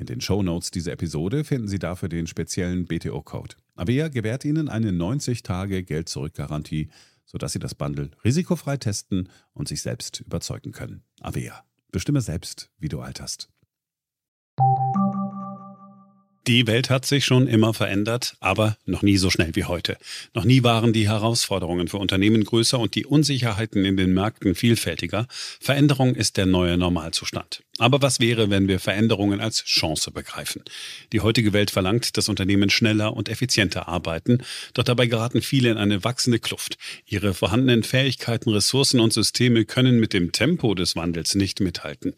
In den Shownotes dieser Episode finden Sie dafür den speziellen BTO-Code. Avea gewährt Ihnen eine 90-Tage-Geld-Zurück-Garantie, sodass Sie das Bundle risikofrei testen und sich selbst überzeugen können. Avea. Bestimme selbst, wie du alterst. Die Welt hat sich schon immer verändert, aber noch nie so schnell wie heute. Noch nie waren die Herausforderungen für Unternehmen größer und die Unsicherheiten in den Märkten vielfältiger. Veränderung ist der neue Normalzustand. Aber was wäre, wenn wir Veränderungen als Chance begreifen? Die heutige Welt verlangt, dass Unternehmen schneller und effizienter arbeiten, doch dabei geraten viele in eine wachsende Kluft. Ihre vorhandenen Fähigkeiten, Ressourcen und Systeme können mit dem Tempo des Wandels nicht mithalten.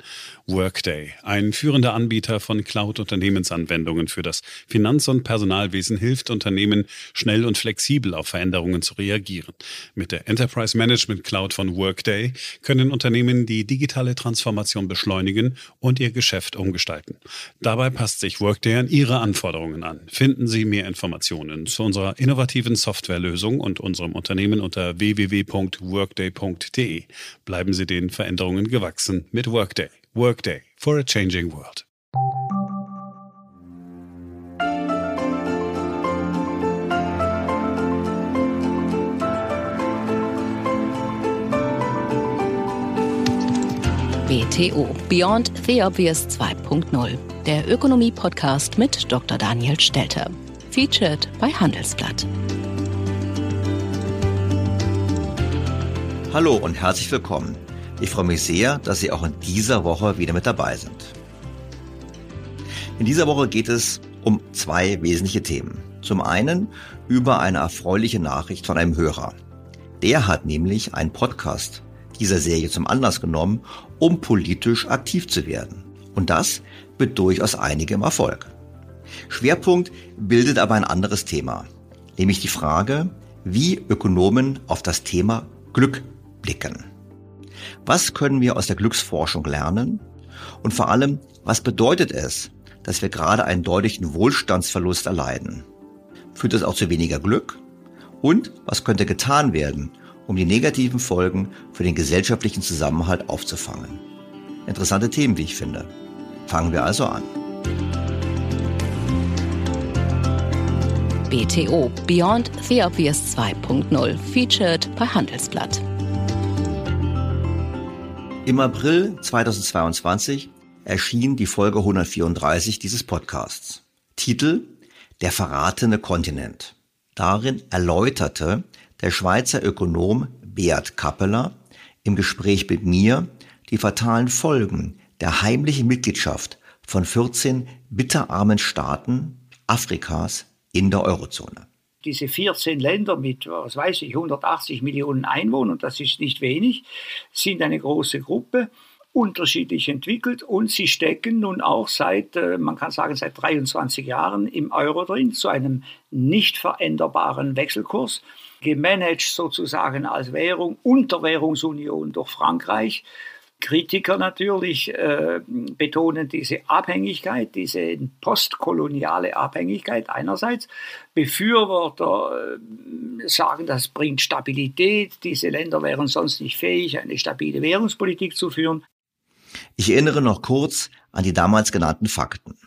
Workday, ein führender Anbieter von Cloud-Unternehmensanwendungen für das Finanz- und Personalwesen, hilft Unternehmen, schnell und flexibel auf Veränderungen zu reagieren. Mit der Enterprise Management Cloud von Workday können Unternehmen die digitale Transformation beschleunigen und Ihr Geschäft umgestalten. Dabei passt sich Workday an Ihre Anforderungen an. Finden Sie mehr Informationen zu unserer innovativen Softwarelösung und unserem Unternehmen unter www.workday.de. Bleiben Sie den Veränderungen gewachsen mit Workday. Workday for a changing world. BTO Beyond the Obvious 2.0, der Ökonomie-Podcast mit Dr. Daniel Stelter. Featured bei Handelsblatt. Hallo und herzlich willkommen. Ich freue mich sehr, dass Sie auch in dieser Woche wieder mit dabei sind. In dieser Woche geht es um zwei wesentliche Themen. Zum einen über eine erfreuliche Nachricht von einem Hörer. Der hat nämlich einen Podcast dieser Serie zum Anlass genommen, um politisch aktiv zu werden. Und das mit durchaus einigem Erfolg. Schwerpunkt bildet aber ein anderes Thema, nämlich die Frage, wie Ökonomen auf das Thema Glück blicken. Was können wir aus der Glücksforschung lernen? Und vor allem, was bedeutet es, dass wir gerade einen deutlichen Wohlstandsverlust erleiden? Führt es auch zu weniger Glück? Und was könnte getan werden, um die negativen Folgen für den gesellschaftlichen Zusammenhalt aufzufangen. Interessante Themen, wie ich finde. Fangen wir also an. BTO Beyond the Obvious 2.0 featured bei Handelsblatt. Im April 2022 erschien die Folge 134 dieses Podcasts. Titel Der verratene Kontinent. Darin erläuterte der Schweizer Ökonom Beat Kappeler im Gespräch mit mir die fatalen Folgen der heimlichen Mitgliedschaft von 14 bitterarmen Staaten Afrikas in der Eurozone. Diese 14 Länder mit, was weiß ich, 180 Millionen Einwohnern, das ist nicht wenig, sind eine große Gruppe, unterschiedlich entwickelt und sie stecken nun auch seit, äh, man kann sagen, seit 23 Jahren im Euro drin, zu einem nicht veränderbaren Wechselkurs, gemanagt sozusagen als Währung, Unterwährungsunion durch Frankreich Kritiker natürlich äh, betonen diese Abhängigkeit, diese postkoloniale Abhängigkeit einerseits. Befürworter äh, sagen, das bringt Stabilität. Diese Länder wären sonst nicht fähig, eine stabile Währungspolitik zu führen. Ich erinnere noch kurz an die damals genannten Fakten.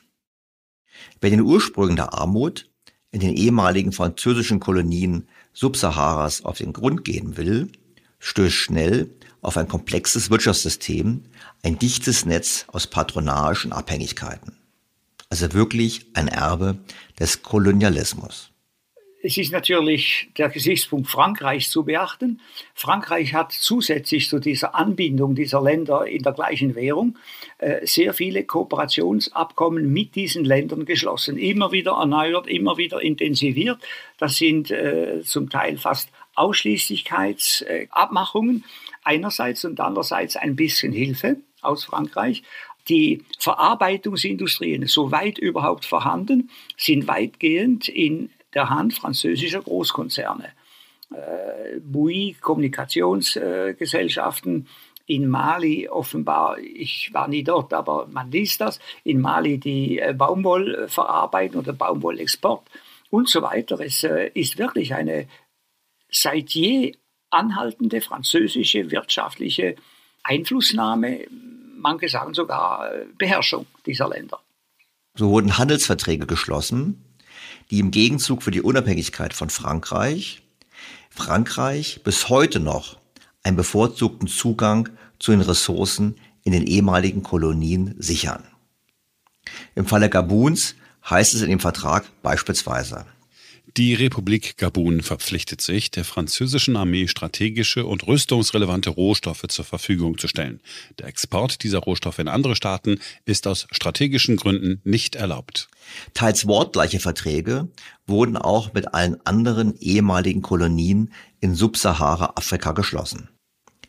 Wer den Ursprüngen der Armut in den ehemaligen französischen Kolonien Subsaharas auf den Grund gehen will, stößt schnell auf ein komplexes Wirtschaftssystem, ein dichtes Netz aus patronagischen Abhängigkeiten. Also wirklich ein Erbe des Kolonialismus. Es ist natürlich der Gesichtspunkt Frankreichs zu beachten. Frankreich hat zusätzlich zu dieser Anbindung dieser Länder in der gleichen Währung äh, sehr viele Kooperationsabkommen mit diesen Ländern geschlossen. Immer wieder erneuert, immer wieder intensiviert. Das sind äh, zum Teil fast Ausschließlichkeitsabmachungen einerseits und andererseits ein bisschen Hilfe aus Frankreich. Die Verarbeitungsindustrien, soweit überhaupt vorhanden, sind weitgehend in der Hand französischer Großkonzerne. Äh, Bouygues, Kommunikationsgesellschaften, in Mali offenbar, ich war nie dort, aber man liest das, in Mali die äh, Baumwollverarbeitung oder Baumwollexport und so weiter. Es äh, ist wirklich eine seit je anhaltende französische wirtschaftliche Einflussnahme, manche sagen sogar äh, Beherrschung dieser Länder. So wurden Handelsverträge geschlossen, die im Gegenzug für die Unabhängigkeit von Frankreich Frankreich bis heute noch einen bevorzugten Zugang zu den Ressourcen in den ehemaligen Kolonien sichern. Im Falle Gabuns heißt es in dem Vertrag beispielsweise, die Republik Gabun verpflichtet sich, der französischen Armee strategische und rüstungsrelevante Rohstoffe zur Verfügung zu stellen. Der Export dieser Rohstoffe in andere Staaten ist aus strategischen Gründen nicht erlaubt. Teils wortgleiche Verträge wurden auch mit allen anderen ehemaligen Kolonien in Subsahara-Afrika geschlossen.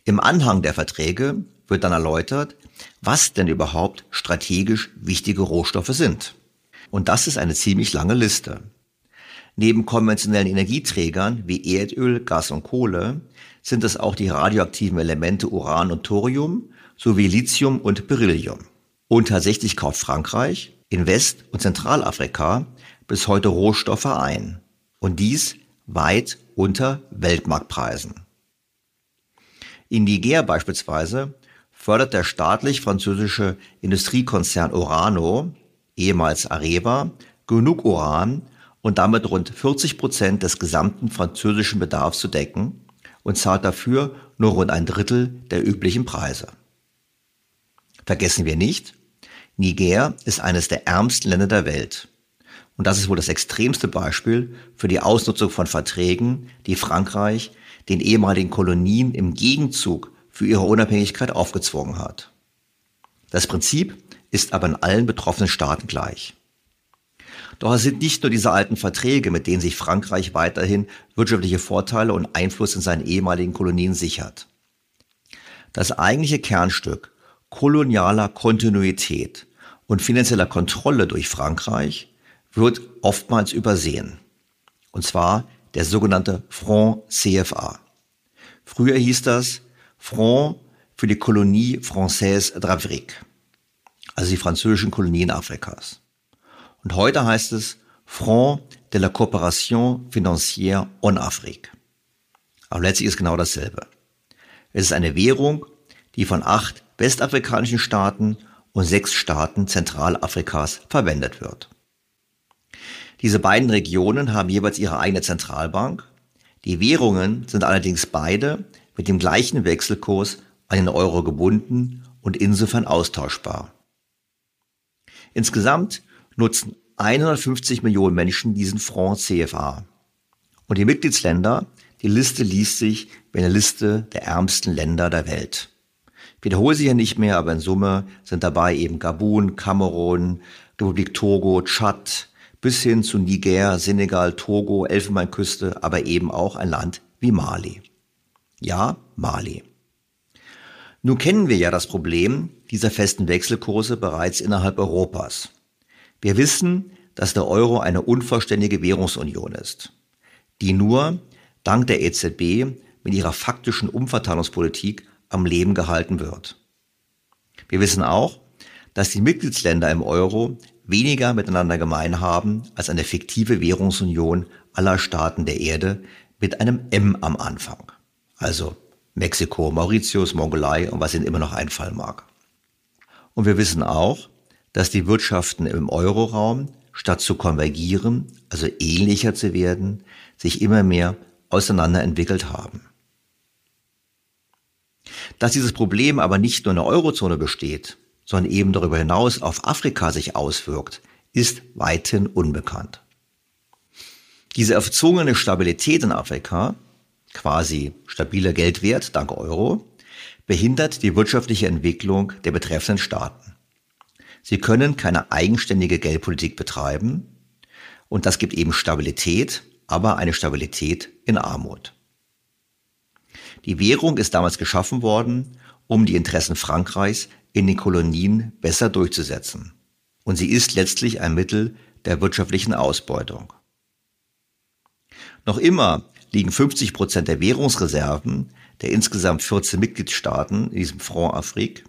Im Anhang der Verträge wird dann erläutert, was denn überhaupt strategisch wichtige Rohstoffe sind. Und das ist eine ziemlich lange Liste. Neben konventionellen Energieträgern wie Erdöl, Gas und Kohle sind es auch die radioaktiven Elemente Uran und Thorium sowie Lithium und Beryllium. Und tatsächlich kauft Frankreich in West- und Zentralafrika bis heute Rohstoffe ein. Und dies weit unter Weltmarktpreisen. In Niger beispielsweise fördert der staatlich-französische Industriekonzern Orano, ehemals Areva, genug Uran, und damit rund 40 Prozent des gesamten französischen Bedarfs zu decken und zahlt dafür nur rund ein Drittel der üblichen Preise. Vergessen wir nicht, Niger ist eines der ärmsten Länder der Welt. Und das ist wohl das extremste Beispiel für die Ausnutzung von Verträgen, die Frankreich den ehemaligen Kolonien im Gegenzug für ihre Unabhängigkeit aufgezwungen hat. Das Prinzip ist aber in allen betroffenen Staaten gleich. Doch es sind nicht nur diese alten Verträge, mit denen sich Frankreich weiterhin wirtschaftliche Vorteile und Einfluss in seinen ehemaligen Kolonien sichert. Das eigentliche Kernstück kolonialer Kontinuität und finanzieller Kontrolle durch Frankreich wird oftmals übersehen. Und zwar der sogenannte Front CFA. Früher hieß das Front für die Kolonie Française d'Afrique, also die französischen Kolonien Afrikas. Und heute heißt es Front de la Coopération Financière en Afrique. Aber letztlich ist genau dasselbe. Es ist eine Währung, die von acht westafrikanischen Staaten und sechs Staaten Zentralafrikas verwendet wird. Diese beiden Regionen haben jeweils ihre eigene Zentralbank. Die Währungen sind allerdings beide mit dem gleichen Wechselkurs an den Euro gebunden und insofern austauschbar. Insgesamt nutzen 150 Millionen Menschen diesen Franc CFA. Und die Mitgliedsländer, die Liste liest sich wie eine Liste der ärmsten Länder der Welt. Ich wiederhole sie ja nicht mehr, aber in Summe sind dabei eben Gabun, Kamerun, Republik Togo, Tschad, bis hin zu Niger, Senegal, Togo, Elfenbeinküste, aber eben auch ein Land wie Mali. Ja, Mali. Nun kennen wir ja das Problem dieser festen Wechselkurse bereits innerhalb Europas. Wir wissen, dass der Euro eine unvollständige Währungsunion ist, die nur dank der EZB mit ihrer faktischen Umverteilungspolitik am Leben gehalten wird. Wir wissen auch, dass die Mitgliedsländer im Euro weniger miteinander gemein haben als eine fiktive Währungsunion aller Staaten der Erde mit einem M am Anfang. Also Mexiko, Mauritius, Mongolei und was ihnen immer noch einfallen mag. Und wir wissen auch, dass die Wirtschaften im Euroraum statt zu konvergieren, also ähnlicher zu werden, sich immer mehr auseinanderentwickelt haben. Dass dieses Problem aber nicht nur in der Eurozone besteht, sondern eben darüber hinaus auf Afrika sich auswirkt, ist weithin unbekannt. Diese erzwungene Stabilität in Afrika, quasi stabiler Geldwert dank Euro, behindert die wirtschaftliche Entwicklung der betreffenden Staaten. Sie können keine eigenständige Geldpolitik betreiben und das gibt eben Stabilität, aber eine Stabilität in Armut. Die Währung ist damals geschaffen worden, um die Interessen Frankreichs in den Kolonien besser durchzusetzen. Und sie ist letztlich ein Mittel der wirtschaftlichen Ausbeutung. Noch immer liegen 50 Prozent der Währungsreserven der insgesamt 14 Mitgliedstaaten in diesem Front Afrique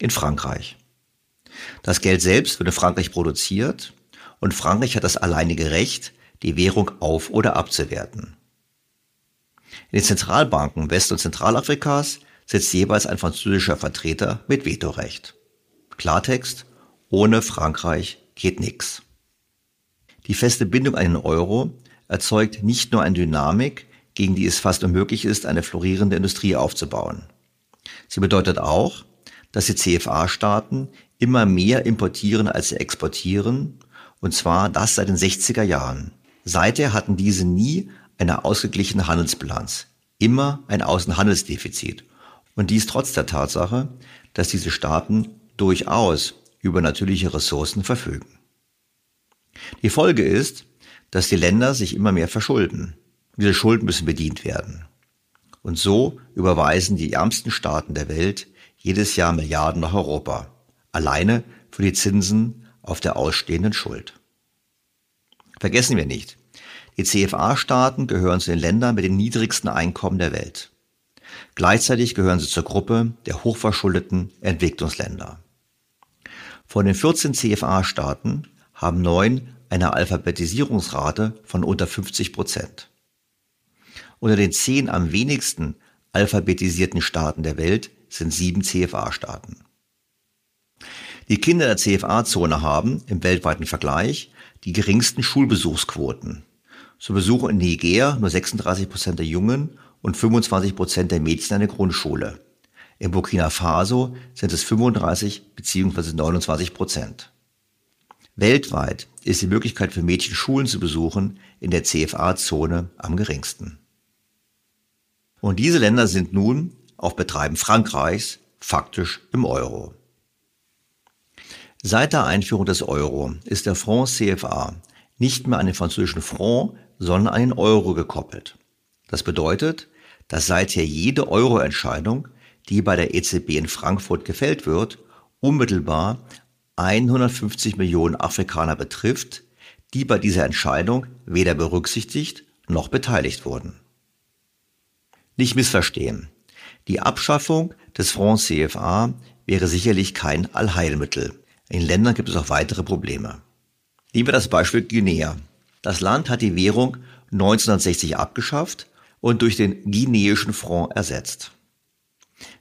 in Frankreich. Das Geld selbst wird in Frankreich produziert und Frankreich hat das alleinige Recht, die Währung auf- oder abzuwerten. In den Zentralbanken West- und Zentralafrikas sitzt jeweils ein französischer Vertreter mit Vetorecht. Klartext, ohne Frankreich geht nix. Die feste Bindung an den Euro erzeugt nicht nur eine Dynamik, gegen die es fast unmöglich ist, eine florierende Industrie aufzubauen. Sie bedeutet auch, dass die CFA-Staaten immer mehr importieren, als sie exportieren, und zwar das seit den 60er Jahren. Seither hatten diese nie eine ausgeglichene Handelsbilanz, immer ein Außenhandelsdefizit und dies trotz der Tatsache, dass diese Staaten durchaus über natürliche Ressourcen verfügen. Die Folge ist, dass die Länder sich immer mehr verschulden. Diese Schulden müssen bedient werden. Und so überweisen die ärmsten Staaten der Welt jedes Jahr Milliarden nach Europa, alleine für die Zinsen auf der ausstehenden Schuld. Vergessen wir nicht, die CFA-Staaten gehören zu den Ländern mit den niedrigsten Einkommen der Welt. Gleichzeitig gehören sie zur Gruppe der hochverschuldeten Entwicklungsländer. Von den 14 CFA-Staaten haben neun eine Alphabetisierungsrate von unter 50 Prozent. Unter den zehn am wenigsten alphabetisierten Staaten der Welt sind sieben CFA-Staaten. Die Kinder der CFA-Zone haben im weltweiten Vergleich die geringsten Schulbesuchsquoten. So besuchen in Niger nur 36 Prozent der Jungen und 25 Prozent der Mädchen eine Grundschule. In Burkina Faso sind es 35 bzw. 29 Prozent. Weltweit ist die Möglichkeit für Mädchen Schulen zu besuchen in der CFA-Zone am geringsten. Und diese Länder sind nun auf Betreiben Frankreichs faktisch im Euro. Seit der Einführung des Euro ist der Franc CFA nicht mehr an den französischen Franc, sondern an den Euro gekoppelt. Das bedeutet, dass seither jede Euro-Entscheidung, die bei der EZB in Frankfurt gefällt wird, unmittelbar 150 Millionen Afrikaner betrifft, die bei dieser Entscheidung weder berücksichtigt noch beteiligt wurden. Nicht missverstehen. Die Abschaffung des Franc CFA wäre sicherlich kein Allheilmittel. In Ländern gibt es auch weitere Probleme. Nehmen wir das Beispiel Guinea. Das Land hat die Währung 1960 abgeschafft und durch den Guineischen Franc ersetzt.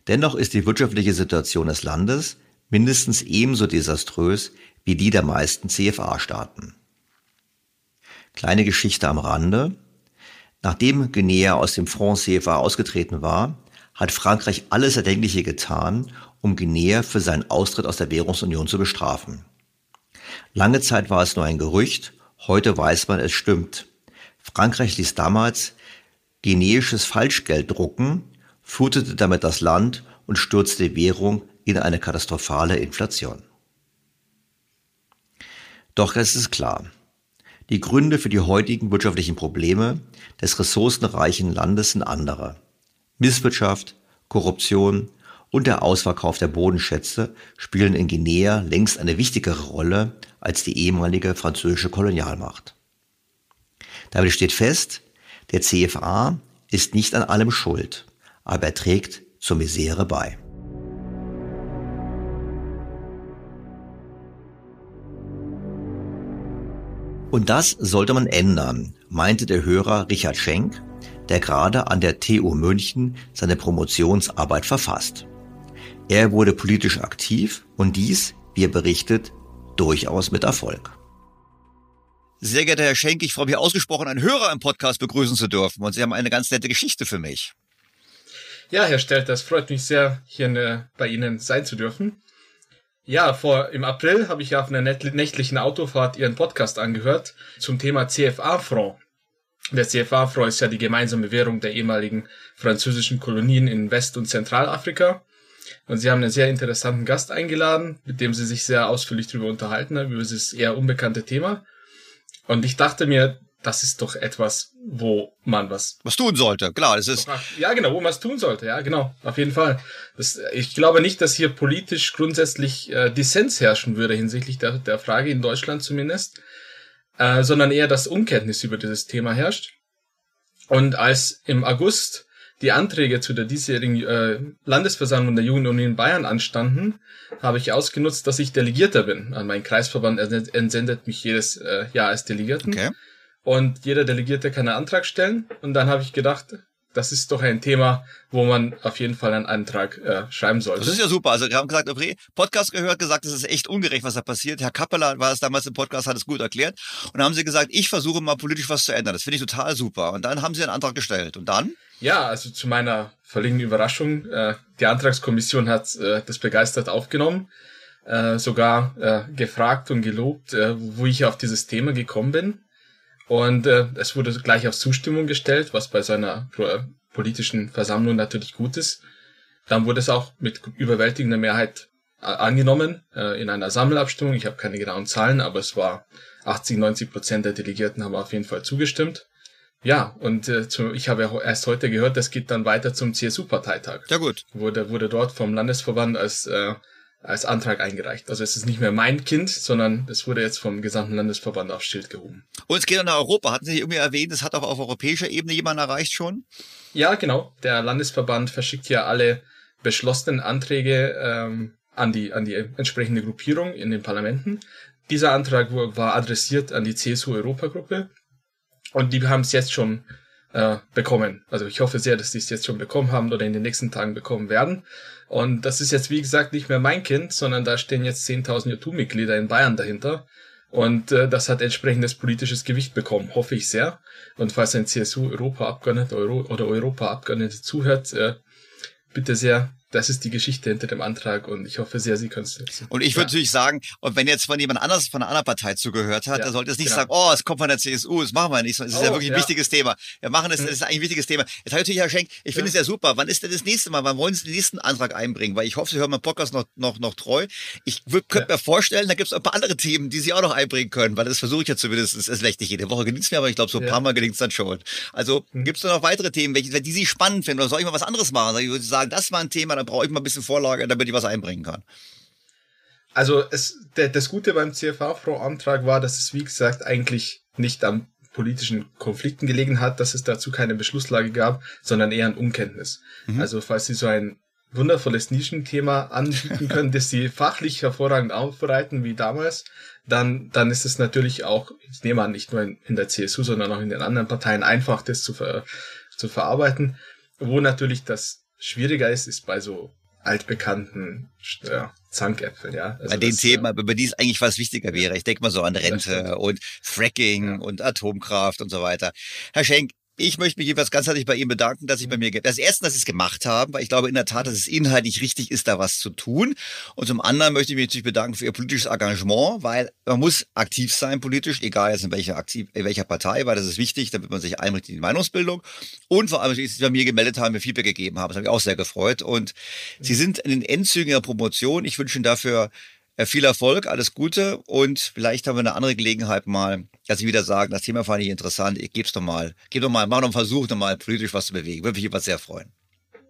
Dennoch ist die wirtschaftliche Situation des Landes mindestens ebenso desaströs wie die der meisten CFA-Staaten. Kleine Geschichte am Rande. Nachdem Guinea aus dem Franc CFA ausgetreten war, hat Frankreich alles Erdenkliche getan, um Guinea für seinen Austritt aus der Währungsunion zu bestrafen. Lange Zeit war es nur ein Gerücht, heute weiß man, es stimmt. Frankreich ließ damals guineisches Falschgeld drucken, flutete damit das Land und stürzte die Währung in eine katastrophale Inflation. Doch es ist klar, die Gründe für die heutigen wirtschaftlichen Probleme des ressourcenreichen Landes sind andere. Misswirtschaft, Korruption und der Ausverkauf der Bodenschätze spielen in Guinea längst eine wichtigere Rolle als die ehemalige französische Kolonialmacht. Damit steht fest, der CFA ist nicht an allem schuld, aber er trägt zur Misere bei. Und das sollte man ändern, meinte der Hörer Richard Schenk, der gerade an der TU München seine Promotionsarbeit verfasst. Er wurde politisch aktiv und dies, wie er berichtet, durchaus mit Erfolg. Sehr geehrter Herr Schenk, ich freue mich ausgesprochen, einen Hörer im Podcast begrüßen zu dürfen und Sie haben eine ganz nette Geschichte für mich. Ja, Herr Stelter, es freut mich sehr, hier bei Ihnen sein zu dürfen. Ja, vor im April habe ich auf einer nächtlichen Autofahrt Ihren Podcast angehört zum Thema CFA-Franc. Der CFA-Franc ist ja die gemeinsame Währung der ehemaligen französischen Kolonien in West- und Zentralafrika. Und Sie haben einen sehr interessanten Gast eingeladen, mit dem Sie sich sehr ausführlich darüber unterhalten haben, über dieses eher unbekannte Thema. Und ich dachte mir, das ist doch etwas, wo man was was tun sollte. Klar, das ist ja genau, wo man es tun sollte. Ja, genau, auf jeden Fall. Das, ich glaube nicht, dass hier politisch grundsätzlich äh, Dissens herrschen würde hinsichtlich der, der Frage in Deutschland zumindest, äh, sondern eher, dass Unkenntnis über dieses Thema herrscht. Und als im August die Anträge zu der diesjährigen äh, Landesversammlung der Jugend Union Bayern anstanden, habe ich ausgenutzt, dass ich Delegierter bin. Also mein Kreisverband entsendet mich jedes äh, Jahr als Delegierten. Okay. Und jeder Delegierte kann einen Antrag stellen. Und dann habe ich gedacht, das ist doch ein Thema, wo man auf jeden Fall einen Antrag äh, schreiben sollte. Das ist ja super. Also wir haben gesagt, okay, Podcast gehört, gesagt, es ist echt ungerecht, was da passiert. Herr Kappeler war es damals im Podcast, hat es gut erklärt. Und dann haben sie gesagt, ich versuche mal politisch was zu ändern. Das finde ich total super. Und dann haben sie einen Antrag gestellt. Und dann? Ja, also zu meiner völligen Überraschung, äh, die Antragskommission hat äh, das begeistert aufgenommen, äh, sogar äh, gefragt und gelobt, äh, wo ich auf dieses Thema gekommen bin. Und äh, es wurde gleich auf Zustimmung gestellt, was bei so einer politischen Versammlung natürlich gut ist. Dann wurde es auch mit überwältigender Mehrheit äh, angenommen äh, in einer Sammelabstimmung. Ich habe keine genauen Zahlen, aber es war 80, 90 Prozent der Delegierten haben auf jeden Fall zugestimmt. Ja, und äh, zu, ich habe ja erst heute gehört, das geht dann weiter zum CSU-Parteitag. Ja gut. Wurde, wurde dort vom Landesverband als äh, als Antrag eingereicht. Also es ist nicht mehr mein Kind, sondern es wurde jetzt vom gesamten Landesverband auf Schild gehoben. Und es geht nach Europa. Hatten Sie irgendwie erwähnt, es hat auch auf europäischer Ebene jemand erreicht schon? Ja, genau. Der Landesverband verschickt ja alle beschlossenen Anträge ähm, an, die, an die entsprechende Gruppierung in den Parlamenten. Dieser Antrag war adressiert an die CSU-Europagruppe und die haben es jetzt schon äh, bekommen. Also ich hoffe sehr, dass die es jetzt schon bekommen haben oder in den nächsten Tagen bekommen werden. Und das ist jetzt, wie gesagt, nicht mehr mein Kind, sondern da stehen jetzt 10.000 YouTube-Mitglieder in Bayern dahinter. Und äh, das hat entsprechendes politisches Gewicht bekommen, hoffe ich sehr. Und falls ein CSU-Europa-Abgeordneter Euro oder Europa-Abgeordnete zuhört, äh, bitte sehr das ist die Geschichte hinter dem Antrag und ich hoffe sehr, Sie können es nutzen. Und ich würde ja. natürlich sagen, und wenn jetzt von jemand anders von einer anderen Partei zugehört hat, ja, der sollte es nicht genau. sagen, oh, es kommt von der CSU, das machen wir nicht. Es ist oh, ja wirklich ein wichtiges Thema. Wir machen es, mhm. das ist eigentlich ein wichtiges Thema. Jetzt habe ich natürlich, Herr Schenk, ich finde es ja super. Wann ist denn das nächste Mal? Wann wollen Sie den nächsten Antrag einbringen? Weil ich hoffe, Sie hören meinen Podcast noch, noch, noch treu. Ich könnte mir vorstellen, da gibt es ein paar andere Themen, die Sie auch noch einbringen können, weil das versuche ich ja zumindest, es ist nicht jede Woche gelingt es mir, aber ich glaube, so ein paar Mal gelingt es dann schon. Also mhm. gibt es da noch weitere Themen, welche, die Sie spannend finden oder soll ich mal was anderes machen? Ich würde sagen, das war ein Thema, da brauche ich mal ein bisschen vor Vorlage, damit ich was einbringen kann. Also es, der, das Gute beim CFA-Pro-Antrag war, dass es, wie gesagt, eigentlich nicht am politischen Konflikten gelegen hat, dass es dazu keine Beschlusslage gab, sondern eher an Unkenntnis. Mhm. Also falls Sie so ein wundervolles Nischenthema anbieten können, das Sie fachlich hervorragend aufbereiten wie damals, dann, dann ist es natürlich auch, ich nehme an, nicht nur in, in der CSU, sondern auch in den anderen Parteien einfach, das zu ver zu verarbeiten. Wo natürlich das schwieriger ist, ist bei so altbekannten ja, Zankäpfeln, ja. Also bei den das, Themen, aber bei die es eigentlich was wichtiger wäre. Ich denke mal so an Rente und Fracking ja. und Atomkraft und so weiter. Herr Schenk, ich möchte mich jedenfalls ganz herzlich bei Ihnen bedanken, dass ich bei mir, das erste, dass Sie es gemacht haben, weil ich glaube in der Tat, dass es inhaltlich richtig ist, da was zu tun. Und zum anderen möchte ich mich natürlich bedanken für Ihr politisches Engagement, weil man muss aktiv sein politisch, egal jetzt in welcher, aktiv, in welcher Partei, weil das ist wichtig, damit man sich einbringt in die Meinungsbildung. Und vor allem, dass Sie sich bei mir gemeldet haben, mir Feedback gegeben haben. Das hat mich auch sehr gefreut. Und Sie sind in den Endzügen Ihrer Promotion. Ich wünsche Ihnen dafür viel Erfolg, alles Gute und vielleicht haben wir eine andere Gelegenheit mal, dass Sie wieder sagen, das Thema fand ich interessant, ich gebe es doch mal, gebe doch mal, mach doch einen Versuch, noch mal politisch was zu bewegen. Würde mich immer sehr freuen.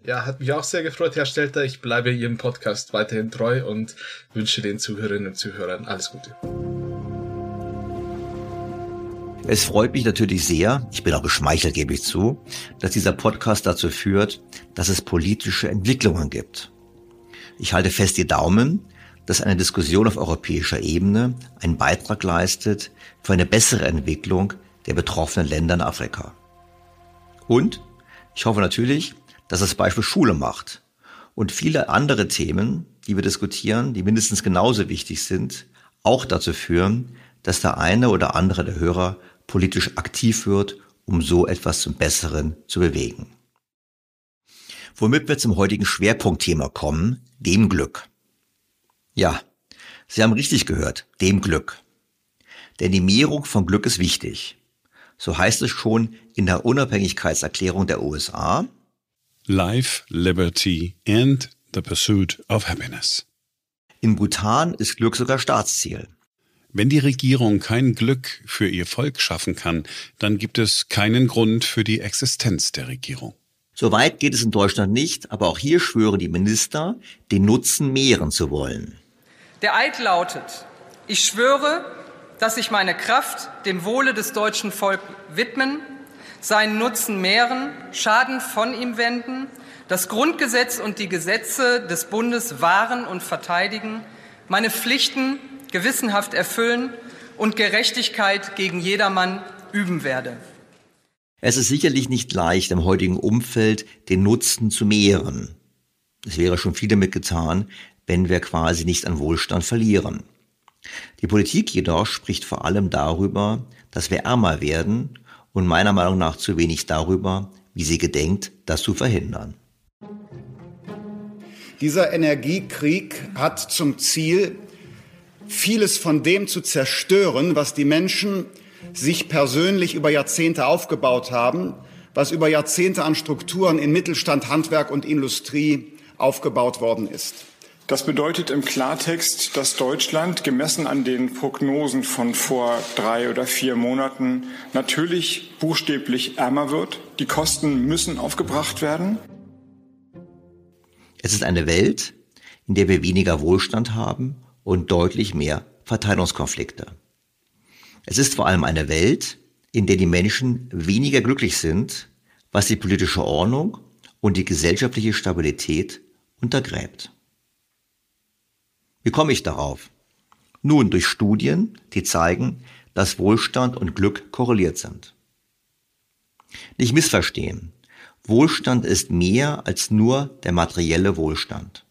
Ja, hat mich auch sehr gefreut, Herr Stelter. Ich bleibe Ihrem Podcast weiterhin treu und wünsche den Zuhörerinnen und Zuhörern alles Gute. Es freut mich natürlich sehr, ich bin auch geschmeichelt, gebe ich zu, dass dieser Podcast dazu führt, dass es politische Entwicklungen gibt. Ich halte fest die Daumen, dass eine Diskussion auf europäischer Ebene einen Beitrag leistet für eine bessere Entwicklung der betroffenen Länder in Afrika. Und ich hoffe natürlich, dass das Beispiel Schule macht und viele andere Themen, die wir diskutieren, die mindestens genauso wichtig sind, auch dazu führen, dass der eine oder andere der Hörer politisch aktiv wird, um so etwas zum Besseren zu bewegen. Womit wir zum heutigen Schwerpunktthema kommen, dem Glück. Ja, Sie haben richtig gehört, dem Glück. Denn die Mehrung von Glück ist wichtig. So heißt es schon in der Unabhängigkeitserklärung der USA. Life, Liberty and the Pursuit of Happiness. In Bhutan ist Glück sogar Staatsziel. Wenn die Regierung kein Glück für ihr Volk schaffen kann, dann gibt es keinen Grund für die Existenz der Regierung. So weit geht es in Deutschland nicht, aber auch hier schwören die Minister, den Nutzen mehren zu wollen. Der Eid lautet, ich schwöre, dass ich meine Kraft dem Wohle des deutschen Volkes widmen, seinen Nutzen mehren, Schaden von ihm wenden, das Grundgesetz und die Gesetze des Bundes wahren und verteidigen, meine Pflichten gewissenhaft erfüllen und Gerechtigkeit gegen jedermann üben werde. Es ist sicherlich nicht leicht, im heutigen Umfeld den Nutzen zu mehren. Es wäre schon viel damit getan, wenn wir quasi nicht an Wohlstand verlieren. Die Politik jedoch spricht vor allem darüber, dass wir ärmer werden und meiner Meinung nach zu wenig darüber, wie sie gedenkt, das zu verhindern. Dieser Energiekrieg hat zum Ziel, vieles von dem zu zerstören, was die Menschen sich persönlich über Jahrzehnte aufgebaut haben, was über Jahrzehnte an Strukturen in Mittelstand, Handwerk und Industrie aufgebaut worden ist. Das bedeutet im Klartext, dass Deutschland gemessen an den Prognosen von vor drei oder vier Monaten natürlich buchstäblich ärmer wird. Die Kosten müssen aufgebracht werden. Es ist eine Welt, in der wir weniger Wohlstand haben und deutlich mehr Verteilungskonflikte. Es ist vor allem eine Welt, in der die Menschen weniger glücklich sind, was die politische Ordnung und die gesellschaftliche Stabilität untergräbt. Wie komme ich darauf? Nun, durch Studien, die zeigen, dass Wohlstand und Glück korreliert sind. Nicht missverstehen. Wohlstand ist mehr als nur der materielle Wohlstand.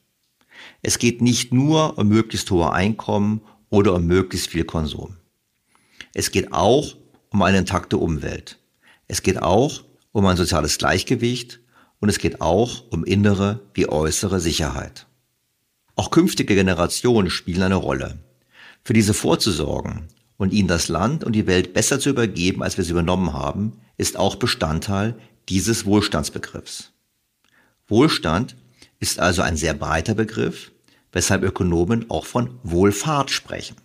Es geht nicht nur um möglichst hohe Einkommen oder um möglichst viel Konsum. Es geht auch um eine intakte Umwelt. Es geht auch um ein soziales Gleichgewicht und es geht auch um innere wie äußere Sicherheit. Auch künftige Generationen spielen eine Rolle. Für diese vorzusorgen und ihnen das Land und die Welt besser zu übergeben, als wir sie übernommen haben, ist auch Bestandteil dieses Wohlstandsbegriffs. Wohlstand ist also ein sehr breiter Begriff, weshalb Ökonomen auch von Wohlfahrt sprechen.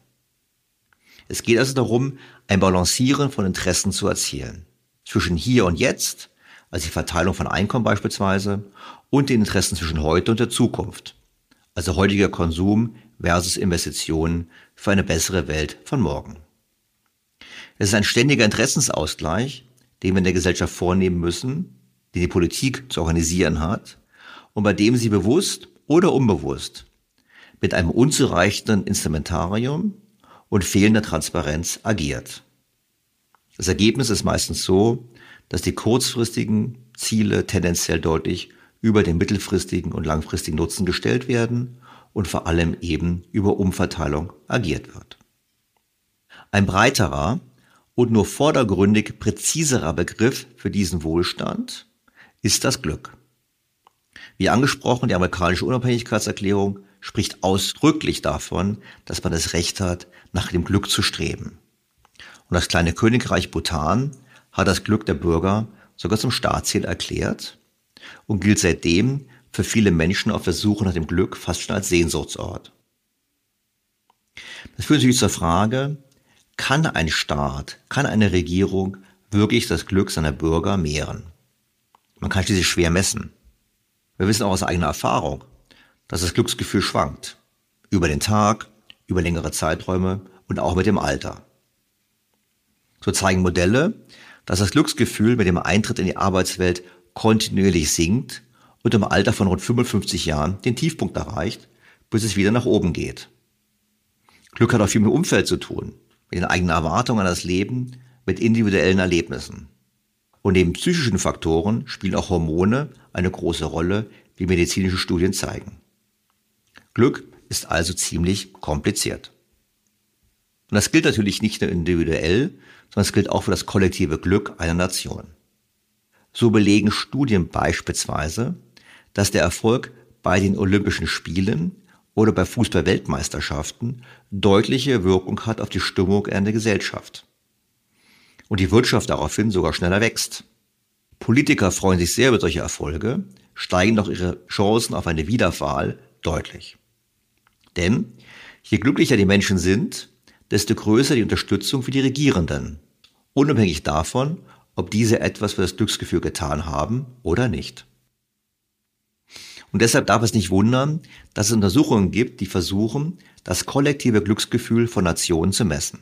Es geht also darum, ein Balancieren von Interessen zu erzielen. Zwischen hier und jetzt, also die Verteilung von Einkommen beispielsweise, und den Interessen zwischen heute und der Zukunft, also heutiger Konsum versus Investitionen für eine bessere Welt von morgen. Es ist ein ständiger Interessensausgleich, den wir in der Gesellschaft vornehmen müssen, den die Politik zu organisieren hat und bei dem sie bewusst oder unbewusst mit einem unzureichenden Instrumentarium und fehlender Transparenz agiert. Das Ergebnis ist meistens so, dass die kurzfristigen Ziele tendenziell deutlich über den mittelfristigen und langfristigen Nutzen gestellt werden und vor allem eben über Umverteilung agiert wird. Ein breiterer und nur vordergründig präziserer Begriff für diesen Wohlstand ist das Glück. Wie angesprochen, die amerikanische Unabhängigkeitserklärung spricht ausdrücklich davon, dass man das Recht hat, nach dem Glück zu streben. Und das kleine Königreich Bhutan hat das Glück der Bürger sogar zum Staatsziel erklärt und gilt seitdem für viele Menschen auf der Suche nach dem Glück fast schon als Sehnsuchtsort. Das führt natürlich zur Frage, kann ein Staat, kann eine Regierung wirklich das Glück seiner Bürger mehren? Man kann schließlich schwer messen. Wir wissen auch aus eigener Erfahrung, dass das Glücksgefühl schwankt. Über den Tag, über längere Zeiträume und auch mit dem Alter. So zeigen Modelle, dass das Glücksgefühl mit dem Eintritt in die Arbeitswelt kontinuierlich sinkt und im Alter von rund 55 Jahren den Tiefpunkt erreicht, bis es wieder nach oben geht. Glück hat auch viel mit dem Umfeld zu tun, mit den eigenen Erwartungen an das Leben, mit individuellen Erlebnissen. Und neben psychischen Faktoren spielen auch Hormone eine große Rolle, wie medizinische Studien zeigen. Glück ist also ziemlich kompliziert. Und das gilt natürlich nicht nur individuell, sondern es gilt auch für das kollektive Glück einer Nation. So belegen Studien beispielsweise, dass der Erfolg bei den Olympischen Spielen oder bei Fußball-Weltmeisterschaften deutliche Wirkung hat auf die Stimmung in der Gesellschaft. Und die Wirtschaft daraufhin sogar schneller wächst. Politiker freuen sich sehr über solche Erfolge, steigen doch ihre Chancen auf eine Wiederwahl deutlich. Denn je glücklicher die Menschen sind, desto größer die Unterstützung für die Regierenden, unabhängig davon, ob diese etwas für das Glücksgefühl getan haben oder nicht. Und deshalb darf es nicht wundern, dass es Untersuchungen gibt, die versuchen, das kollektive Glücksgefühl von Nationen zu messen.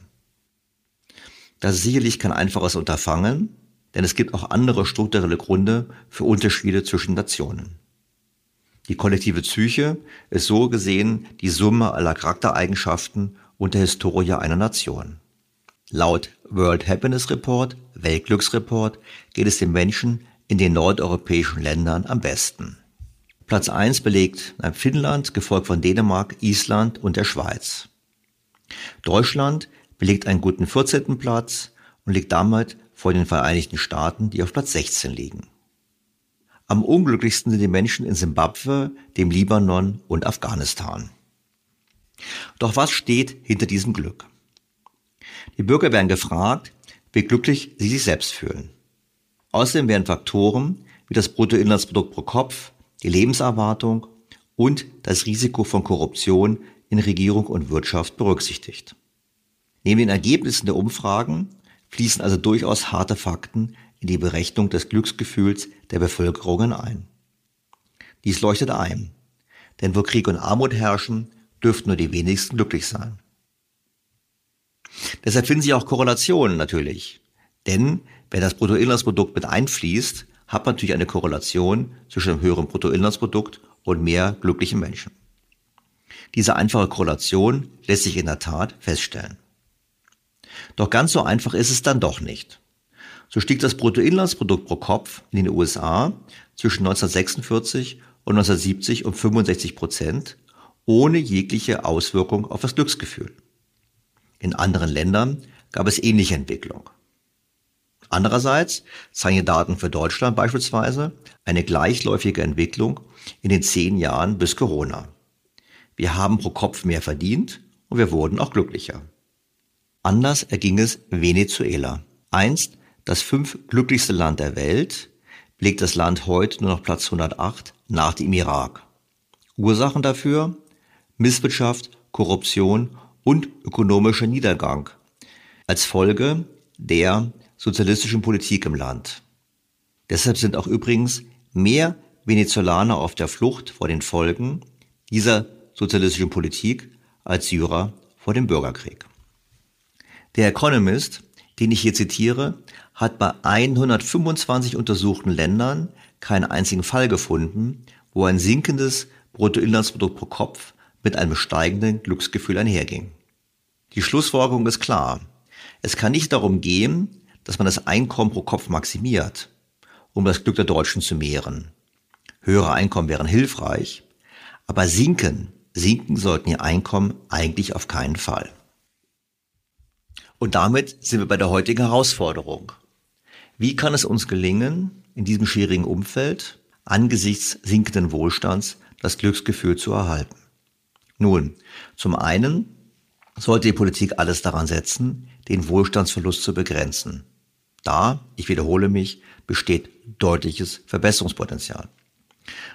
Das ist sicherlich kein einfaches Unterfangen, denn es gibt auch andere strukturelle Gründe für Unterschiede zwischen Nationen. Die kollektive Psyche ist so gesehen die Summe aller Charaktereigenschaften und der Historie einer Nation. Laut World Happiness Report, Weltglücksreport, geht es den Menschen in den nordeuropäischen Ländern am besten. Platz 1 belegt Finnland, gefolgt von Dänemark, Island und der Schweiz. Deutschland belegt einen guten 14. Platz und liegt damit vor den Vereinigten Staaten, die auf Platz 16 liegen. Am unglücklichsten sind die Menschen in Simbabwe, dem Libanon und Afghanistan. Doch was steht hinter diesem Glück? Die Bürger werden gefragt, wie glücklich sie sich selbst fühlen. Außerdem werden Faktoren wie das Bruttoinlandsprodukt pro Kopf, die Lebenserwartung und das Risiko von Korruption in Regierung und Wirtschaft berücksichtigt. Neben den Ergebnissen der Umfragen fließen also durchaus harte Fakten in die Berechnung des Glücksgefühls der Bevölkerungen ein. Dies leuchtet ein, denn wo Krieg und Armut herrschen, dürften nur die wenigsten glücklich sein. Deshalb finden sich auch Korrelationen natürlich. Denn wenn das Bruttoinlandsprodukt mit einfließt, hat man natürlich eine Korrelation zwischen einem höheren Bruttoinlandsprodukt und mehr glücklichen Menschen. Diese einfache Korrelation lässt sich in der Tat feststellen. Doch ganz so einfach ist es dann doch nicht. So stieg das Bruttoinlandsprodukt pro Kopf in den USA zwischen 1946 und 1970 um 65 Prozent, ohne jegliche Auswirkung auf das Glücksgefühl. In anderen Ländern gab es ähnliche Entwicklung. Andererseits zeigen Daten für Deutschland beispielsweise eine gleichläufige Entwicklung in den zehn Jahren bis Corona. Wir haben pro Kopf mehr verdient und wir wurden auch glücklicher. Anders erging es Venezuela. Einst das fünf glücklichste Land der Welt, belegt das Land heute nur noch Platz 108 nach dem Irak. Ursachen dafür? Misswirtschaft, Korruption und ökonomischer Niedergang als Folge der sozialistischen Politik im Land. Deshalb sind auch übrigens mehr Venezolaner auf der Flucht vor den Folgen dieser sozialistischen Politik als Syrer vor dem Bürgerkrieg. Der Economist, den ich hier zitiere, hat bei 125 untersuchten Ländern keinen einzigen Fall gefunden, wo ein sinkendes Bruttoinlandsprodukt pro Kopf mit einem steigenden Glücksgefühl einherging. Die Schlussfolgerung ist klar. Es kann nicht darum gehen, dass man das Einkommen pro Kopf maximiert. um das Glück der Deutschen zu mehren. Höhere Einkommen wären hilfreich, aber sinken, sinken sollten ihr Einkommen eigentlich auf keinen Fall. Und damit sind wir bei der heutigen Herausforderung. Wie kann es uns gelingen, in diesem schwierigen Umfeld angesichts sinkenden Wohlstands das Glücksgefühl zu erhalten? Nun, zum einen sollte die Politik alles daran setzen, den Wohlstandsverlust zu begrenzen. Da, ich wiederhole mich, besteht deutliches Verbesserungspotenzial.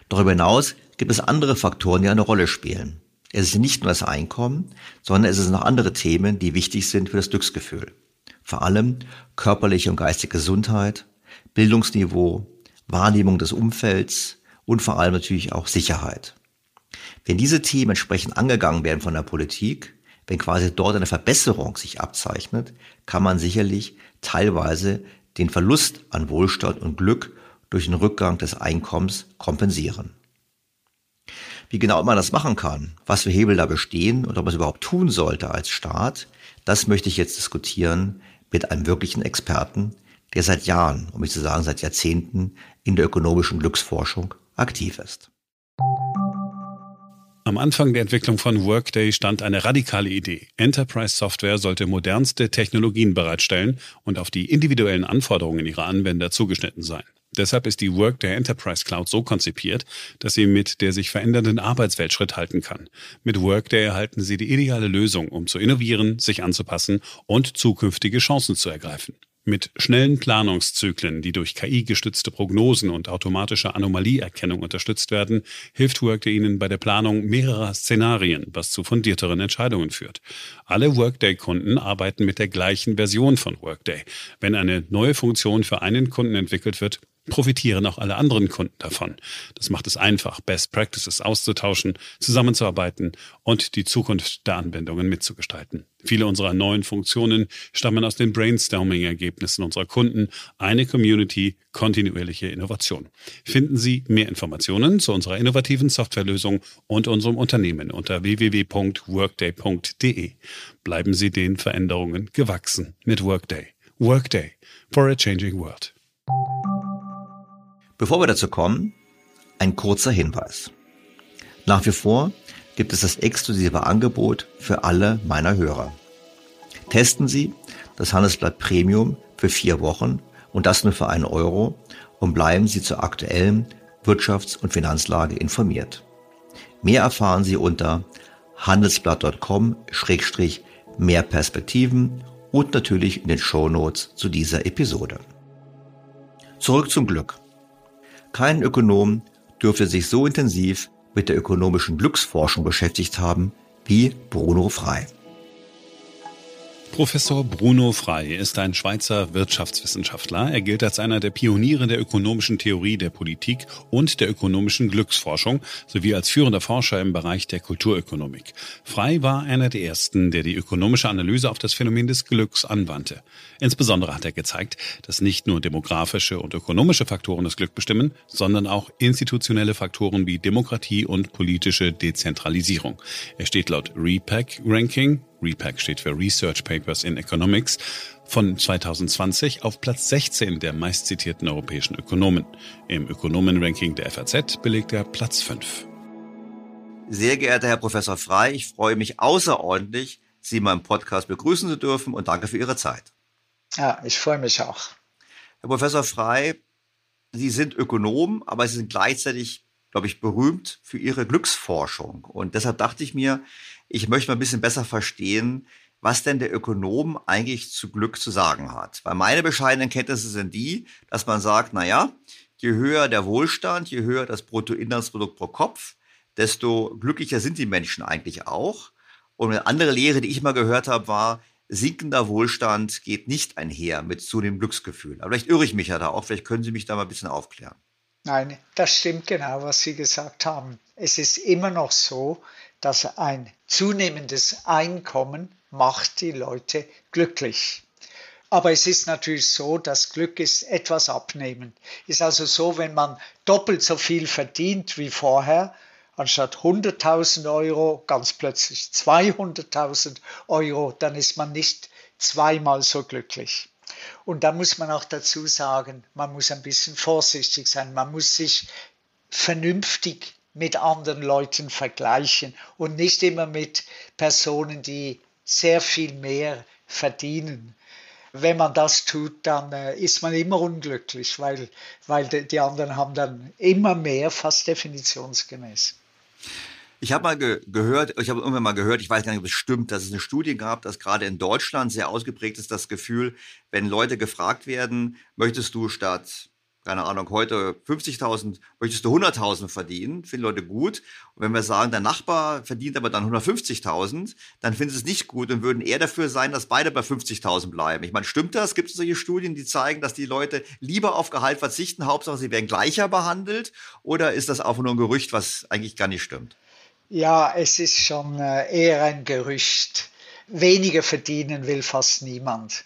Darüber hinaus gibt es andere Faktoren, die eine Rolle spielen. Es ist nicht nur das Einkommen, sondern es sind noch andere Themen, die wichtig sind für das Glücksgefühl. Vor allem körperliche und geistige Gesundheit, Bildungsniveau, Wahrnehmung des Umfelds und vor allem natürlich auch Sicherheit. Wenn diese Themen entsprechend angegangen werden von der Politik, wenn quasi dort eine Verbesserung sich abzeichnet, kann man sicherlich teilweise den Verlust an Wohlstand und Glück durch den Rückgang des Einkommens kompensieren. Wie genau man das machen kann, was für Hebel da bestehen und ob man es überhaupt tun sollte als Staat, das möchte ich jetzt diskutieren mit einem wirklichen Experten, der seit Jahren, um nicht zu sagen seit Jahrzehnten, in der ökonomischen Glücksforschung aktiv ist. Am Anfang der Entwicklung von Workday stand eine radikale Idee. Enterprise Software sollte modernste Technologien bereitstellen und auf die individuellen Anforderungen ihrer Anwender zugeschnitten sein. Deshalb ist die Workday Enterprise Cloud so konzipiert, dass sie mit der sich verändernden Arbeitswelt Schritt halten kann. Mit Workday erhalten Sie die ideale Lösung, um zu innovieren, sich anzupassen und zukünftige Chancen zu ergreifen. Mit schnellen Planungszyklen, die durch KI-gestützte Prognosen und automatische Anomalieerkennung unterstützt werden, hilft Workday Ihnen bei der Planung mehrerer Szenarien, was zu fundierteren Entscheidungen führt. Alle Workday-Kunden arbeiten mit der gleichen Version von Workday. Wenn eine neue Funktion für einen Kunden entwickelt wird, profitieren auch alle anderen Kunden davon. Das macht es einfach, Best Practices auszutauschen, zusammenzuarbeiten und die Zukunft der Anwendungen mitzugestalten. Viele unserer neuen Funktionen stammen aus den Brainstorming-Ergebnissen unserer Kunden. Eine Community, kontinuierliche Innovation. Finden Sie mehr Informationen zu unserer innovativen Softwarelösung und unserem Unternehmen unter www.workday.de. Bleiben Sie den Veränderungen gewachsen mit Workday. Workday for a changing world. Bevor wir dazu kommen, ein kurzer Hinweis. Nach wie vor gibt es das exklusive Angebot für alle meiner Hörer. Testen Sie das Handelsblatt Premium für vier Wochen und das nur für einen Euro und bleiben Sie zur aktuellen Wirtschafts- und Finanzlage informiert. Mehr erfahren Sie unter handelsblatt.com-mehr Perspektiven und natürlich in den Shownotes zu dieser Episode. Zurück zum Glück. Kein Ökonom dürfte sich so intensiv mit der ökonomischen Glücksforschung beschäftigt haben wie Bruno Frei. Professor Bruno Frey ist ein Schweizer Wirtschaftswissenschaftler. Er gilt als einer der Pioniere der ökonomischen Theorie der Politik und der ökonomischen Glücksforschung sowie als führender Forscher im Bereich der Kulturökonomik. Frey war einer der ersten, der die ökonomische Analyse auf das Phänomen des Glücks anwandte. Insbesondere hat er gezeigt, dass nicht nur demografische und ökonomische Faktoren das Glück bestimmen, sondern auch institutionelle Faktoren wie Demokratie und politische Dezentralisierung. Er steht laut REPAC Ranking REPAC steht für Research Papers in Economics, von 2020 auf Platz 16 der meistzitierten europäischen Ökonomen. Im Ökonomenranking der FAZ belegt er Platz 5. Sehr geehrter Herr Professor Frei, ich freue mich außerordentlich, Sie in meinem Podcast begrüßen zu dürfen und danke für Ihre Zeit. Ja, ich freue mich auch. Herr Professor Frei, Sie sind Ökonom, aber Sie sind gleichzeitig, glaube ich, berühmt für Ihre Glücksforschung. Und deshalb dachte ich mir, ich möchte mal ein bisschen besser verstehen, was denn der Ökonom eigentlich zu Glück zu sagen hat. Weil meine bescheidenen Kenntnisse sind die, dass man sagt, na ja, je höher der Wohlstand, je höher das Bruttoinlandsprodukt pro Kopf, desto glücklicher sind die Menschen eigentlich auch. Und eine andere Lehre, die ich mal gehört habe, war, sinkender Wohlstand geht nicht einher mit zunehmendem Glücksgefühl. Aber vielleicht irre ich mich ja da auch, vielleicht können Sie mich da mal ein bisschen aufklären. Nein, das stimmt genau, was Sie gesagt haben. Es ist immer noch so, dass ein zunehmendes Einkommen macht die Leute glücklich. Aber es ist natürlich so, dass Glück ist etwas abnehmend. Ist also so, wenn man doppelt so viel verdient wie vorher, anstatt 100.000 Euro ganz plötzlich 200.000 Euro, dann ist man nicht zweimal so glücklich. Und da muss man auch dazu sagen, man muss ein bisschen vorsichtig sein. Man muss sich vernünftig mit anderen Leuten vergleichen und nicht immer mit Personen, die sehr viel mehr verdienen. Wenn man das tut, dann äh, ist man immer unglücklich, weil, weil die anderen haben dann immer mehr, fast definitionsgemäß. Ich habe mal ge gehört, ich habe irgendwann mal gehört, ich weiß gar nicht, ob es stimmt, dass es eine Studie gab, dass gerade in Deutschland sehr ausgeprägt ist das Gefühl, wenn Leute gefragt werden, möchtest du statt, keine Ahnung, heute 50.000, möchtest du 100.000 verdienen, finden Leute gut. Und wenn wir sagen, der Nachbar verdient aber dann 150.000, dann finden sie es nicht gut und würden eher dafür sein, dass beide bei 50.000 bleiben. Ich meine, stimmt das? Gibt es solche Studien, die zeigen, dass die Leute lieber auf Gehalt verzichten, Hauptsache sie werden gleicher behandelt? Oder ist das auch nur ein Gerücht, was eigentlich gar nicht stimmt? Ja, es ist schon äh, eher ein Gerücht. Weniger verdienen will fast niemand.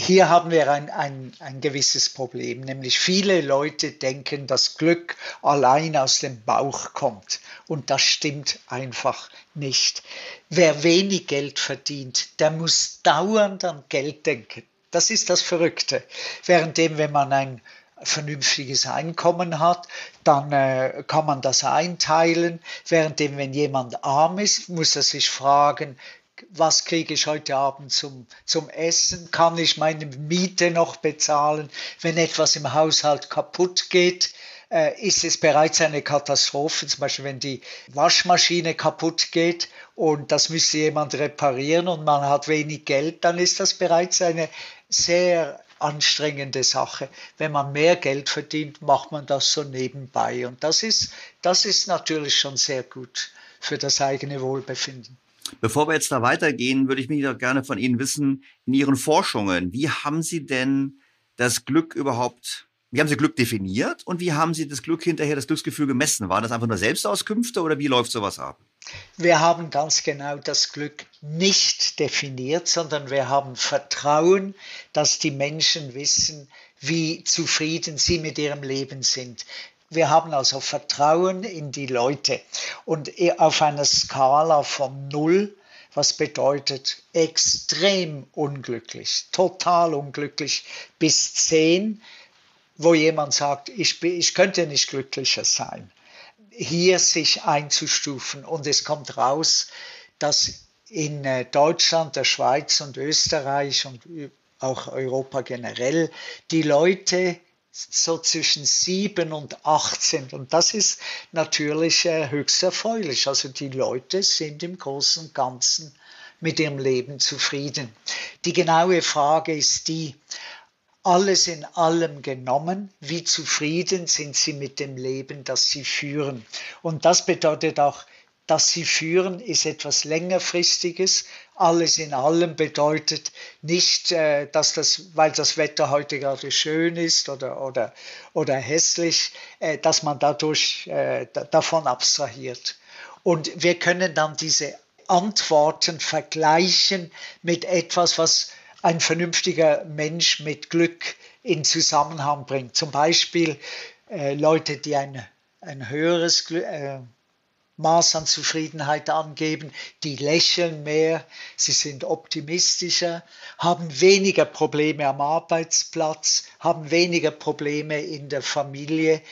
Hier haben wir ein, ein, ein gewisses Problem, nämlich viele Leute denken, dass Glück allein aus dem Bauch kommt. Und das stimmt einfach nicht. Wer wenig Geld verdient, der muss dauernd an Geld denken. Das ist das Verrückte. Währenddem, wenn man ein vernünftiges Einkommen hat, dann äh, kann man das einteilen. Währenddem, wenn jemand arm ist, muss er sich fragen, was kriege ich heute Abend zum, zum Essen? Kann ich meine Miete noch bezahlen? Wenn etwas im Haushalt kaputt geht, äh, ist es bereits eine Katastrophe. Zum Beispiel, wenn die Waschmaschine kaputt geht und das müsste jemand reparieren und man hat wenig Geld, dann ist das bereits eine sehr anstrengende Sache. Wenn man mehr Geld verdient, macht man das so nebenbei. Und das ist, das ist natürlich schon sehr gut für das eigene Wohlbefinden. Bevor wir jetzt da weitergehen, würde ich mich doch gerne von Ihnen wissen, in Ihren Forschungen, wie haben Sie denn das Glück überhaupt, wie haben Sie Glück definiert und wie haben Sie das Glück hinterher, das Glücksgefühl gemessen? Waren das einfach nur Selbstauskünfte oder wie läuft sowas ab? Wir haben ganz genau das Glück nicht definiert, sondern wir haben Vertrauen, dass die Menschen wissen, wie zufrieden sie mit ihrem Leben sind. Wir haben also Vertrauen in die Leute und auf einer Skala von null, was bedeutet extrem unglücklich, total unglücklich, bis zehn, wo jemand sagt, ich, ich könnte nicht glücklicher sein hier sich einzustufen. Und es kommt raus, dass in äh, Deutschland, der Schweiz und Österreich und auch Europa generell die Leute so zwischen sieben und acht sind. Und das ist natürlich äh, höchst erfreulich. Also die Leute sind im Großen und Ganzen mit ihrem Leben zufrieden. Die genaue Frage ist die, alles in allem genommen, wie zufrieden sind sie mit dem Leben, das sie führen. Und das bedeutet auch, dass sie führen, ist etwas längerfristiges. Alles in allem bedeutet nicht, äh, dass das, weil das Wetter heute gerade schön ist oder, oder, oder hässlich, äh, dass man dadurch äh, davon abstrahiert. Und wir können dann diese Antworten vergleichen mit etwas, was ein vernünftiger Mensch mit Glück in Zusammenhang bringt. Zum Beispiel äh, Leute, die ein, ein höheres äh, Maß an Zufriedenheit angeben, die lächeln mehr, sie sind optimistischer, haben weniger Probleme am Arbeitsplatz, haben weniger Probleme in der Familie.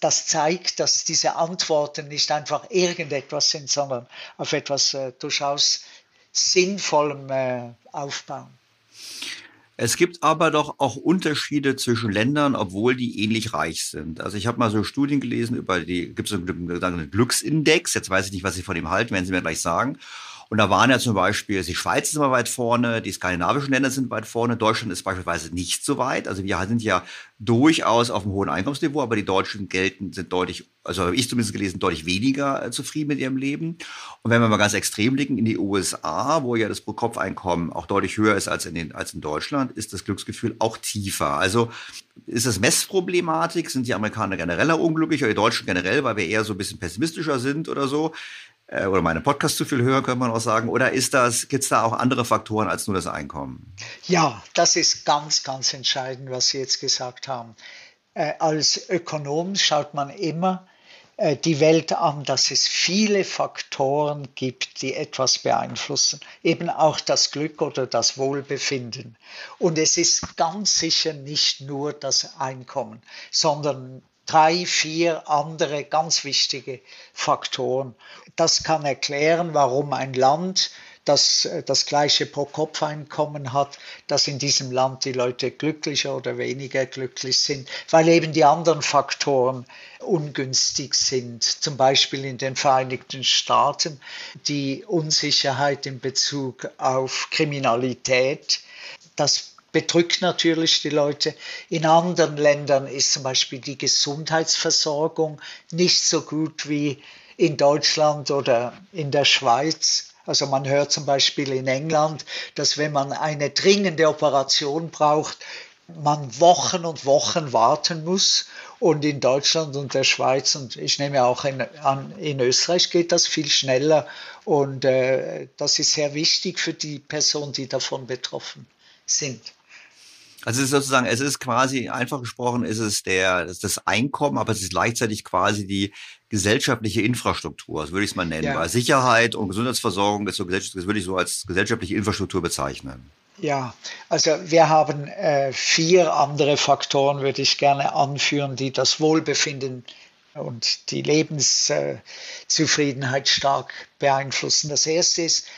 Das zeigt, dass diese Antworten nicht einfach irgendetwas sind, sondern auf etwas äh, durchaus Sinnvollem äh, aufbauen. Es gibt aber doch auch Unterschiede zwischen Ländern, obwohl die ähnlich reich sind. Also ich habe mal so Studien gelesen über die, gibt es einen Glücksindex, jetzt weiß ich nicht, was Sie von ihm halten, werden Sie mir gleich sagen. Und da waren ja zum Beispiel, die Schweiz ist immer weit vorne, die skandinavischen Länder sind weit vorne, Deutschland ist beispielsweise nicht so weit. Also wir sind ja durchaus auf einem hohen Einkommensniveau, aber die Deutschen gelten, sind deutlich, also habe ich zumindest gelesen, deutlich weniger äh, zufrieden mit ihrem Leben. Und wenn wir mal ganz extrem blicken in die USA, wo ja das Pro-Kopf-Einkommen auch deutlich höher ist als in, den, als in Deutschland, ist das Glücksgefühl auch tiefer. Also ist das Messproblematik? Sind die Amerikaner generell unglücklich oder die Deutschen generell, weil wir eher so ein bisschen pessimistischer sind oder so? Äh, oder meine Podcast zu viel hören, könnte man auch sagen. Oder ist das, gibt es da auch andere Faktoren als nur das Einkommen? Ja, das ist ganz, ganz entscheidend, was Sie jetzt gesagt haben. Äh, als Ökonom schaut man immer, äh, die Welt an, dass es viele Faktoren gibt, die etwas beeinflussen, eben auch das Glück oder das Wohlbefinden. Und es ist ganz sicher nicht nur das Einkommen, sondern drei, vier andere ganz wichtige Faktoren. Das kann erklären, warum ein Land das äh, das gleiche Pro-Kopf-Einkommen hat, dass in diesem Land die Leute glücklicher oder weniger glücklich sind, weil eben die anderen Faktoren ungünstig sind. Zum Beispiel in den Vereinigten Staaten die Unsicherheit in Bezug auf Kriminalität. Das bedrückt natürlich die Leute. In anderen Ländern ist zum Beispiel die Gesundheitsversorgung nicht so gut wie in Deutschland oder in der Schweiz. Also man hört zum Beispiel in England, dass wenn man eine dringende Operation braucht, man Wochen und Wochen warten muss. Und in Deutschland und der Schweiz und ich nehme auch in, an, in Österreich geht das viel schneller. Und äh, das ist sehr wichtig für die Personen, die davon betroffen sind. Also es ist sozusagen, es ist quasi, einfach gesprochen, ist es der, ist das Einkommen, aber es ist gleichzeitig quasi die gesellschaftliche Infrastruktur, so würde ich es mal nennen. Ja. Weil Sicherheit und Gesundheitsversorgung ist so das würde ich so als gesellschaftliche Infrastruktur bezeichnen. Ja, also wir haben äh, vier andere Faktoren, würde ich gerne anführen, die das Wohlbefinden und die Lebenszufriedenheit stark beeinflussen. Das erste ist,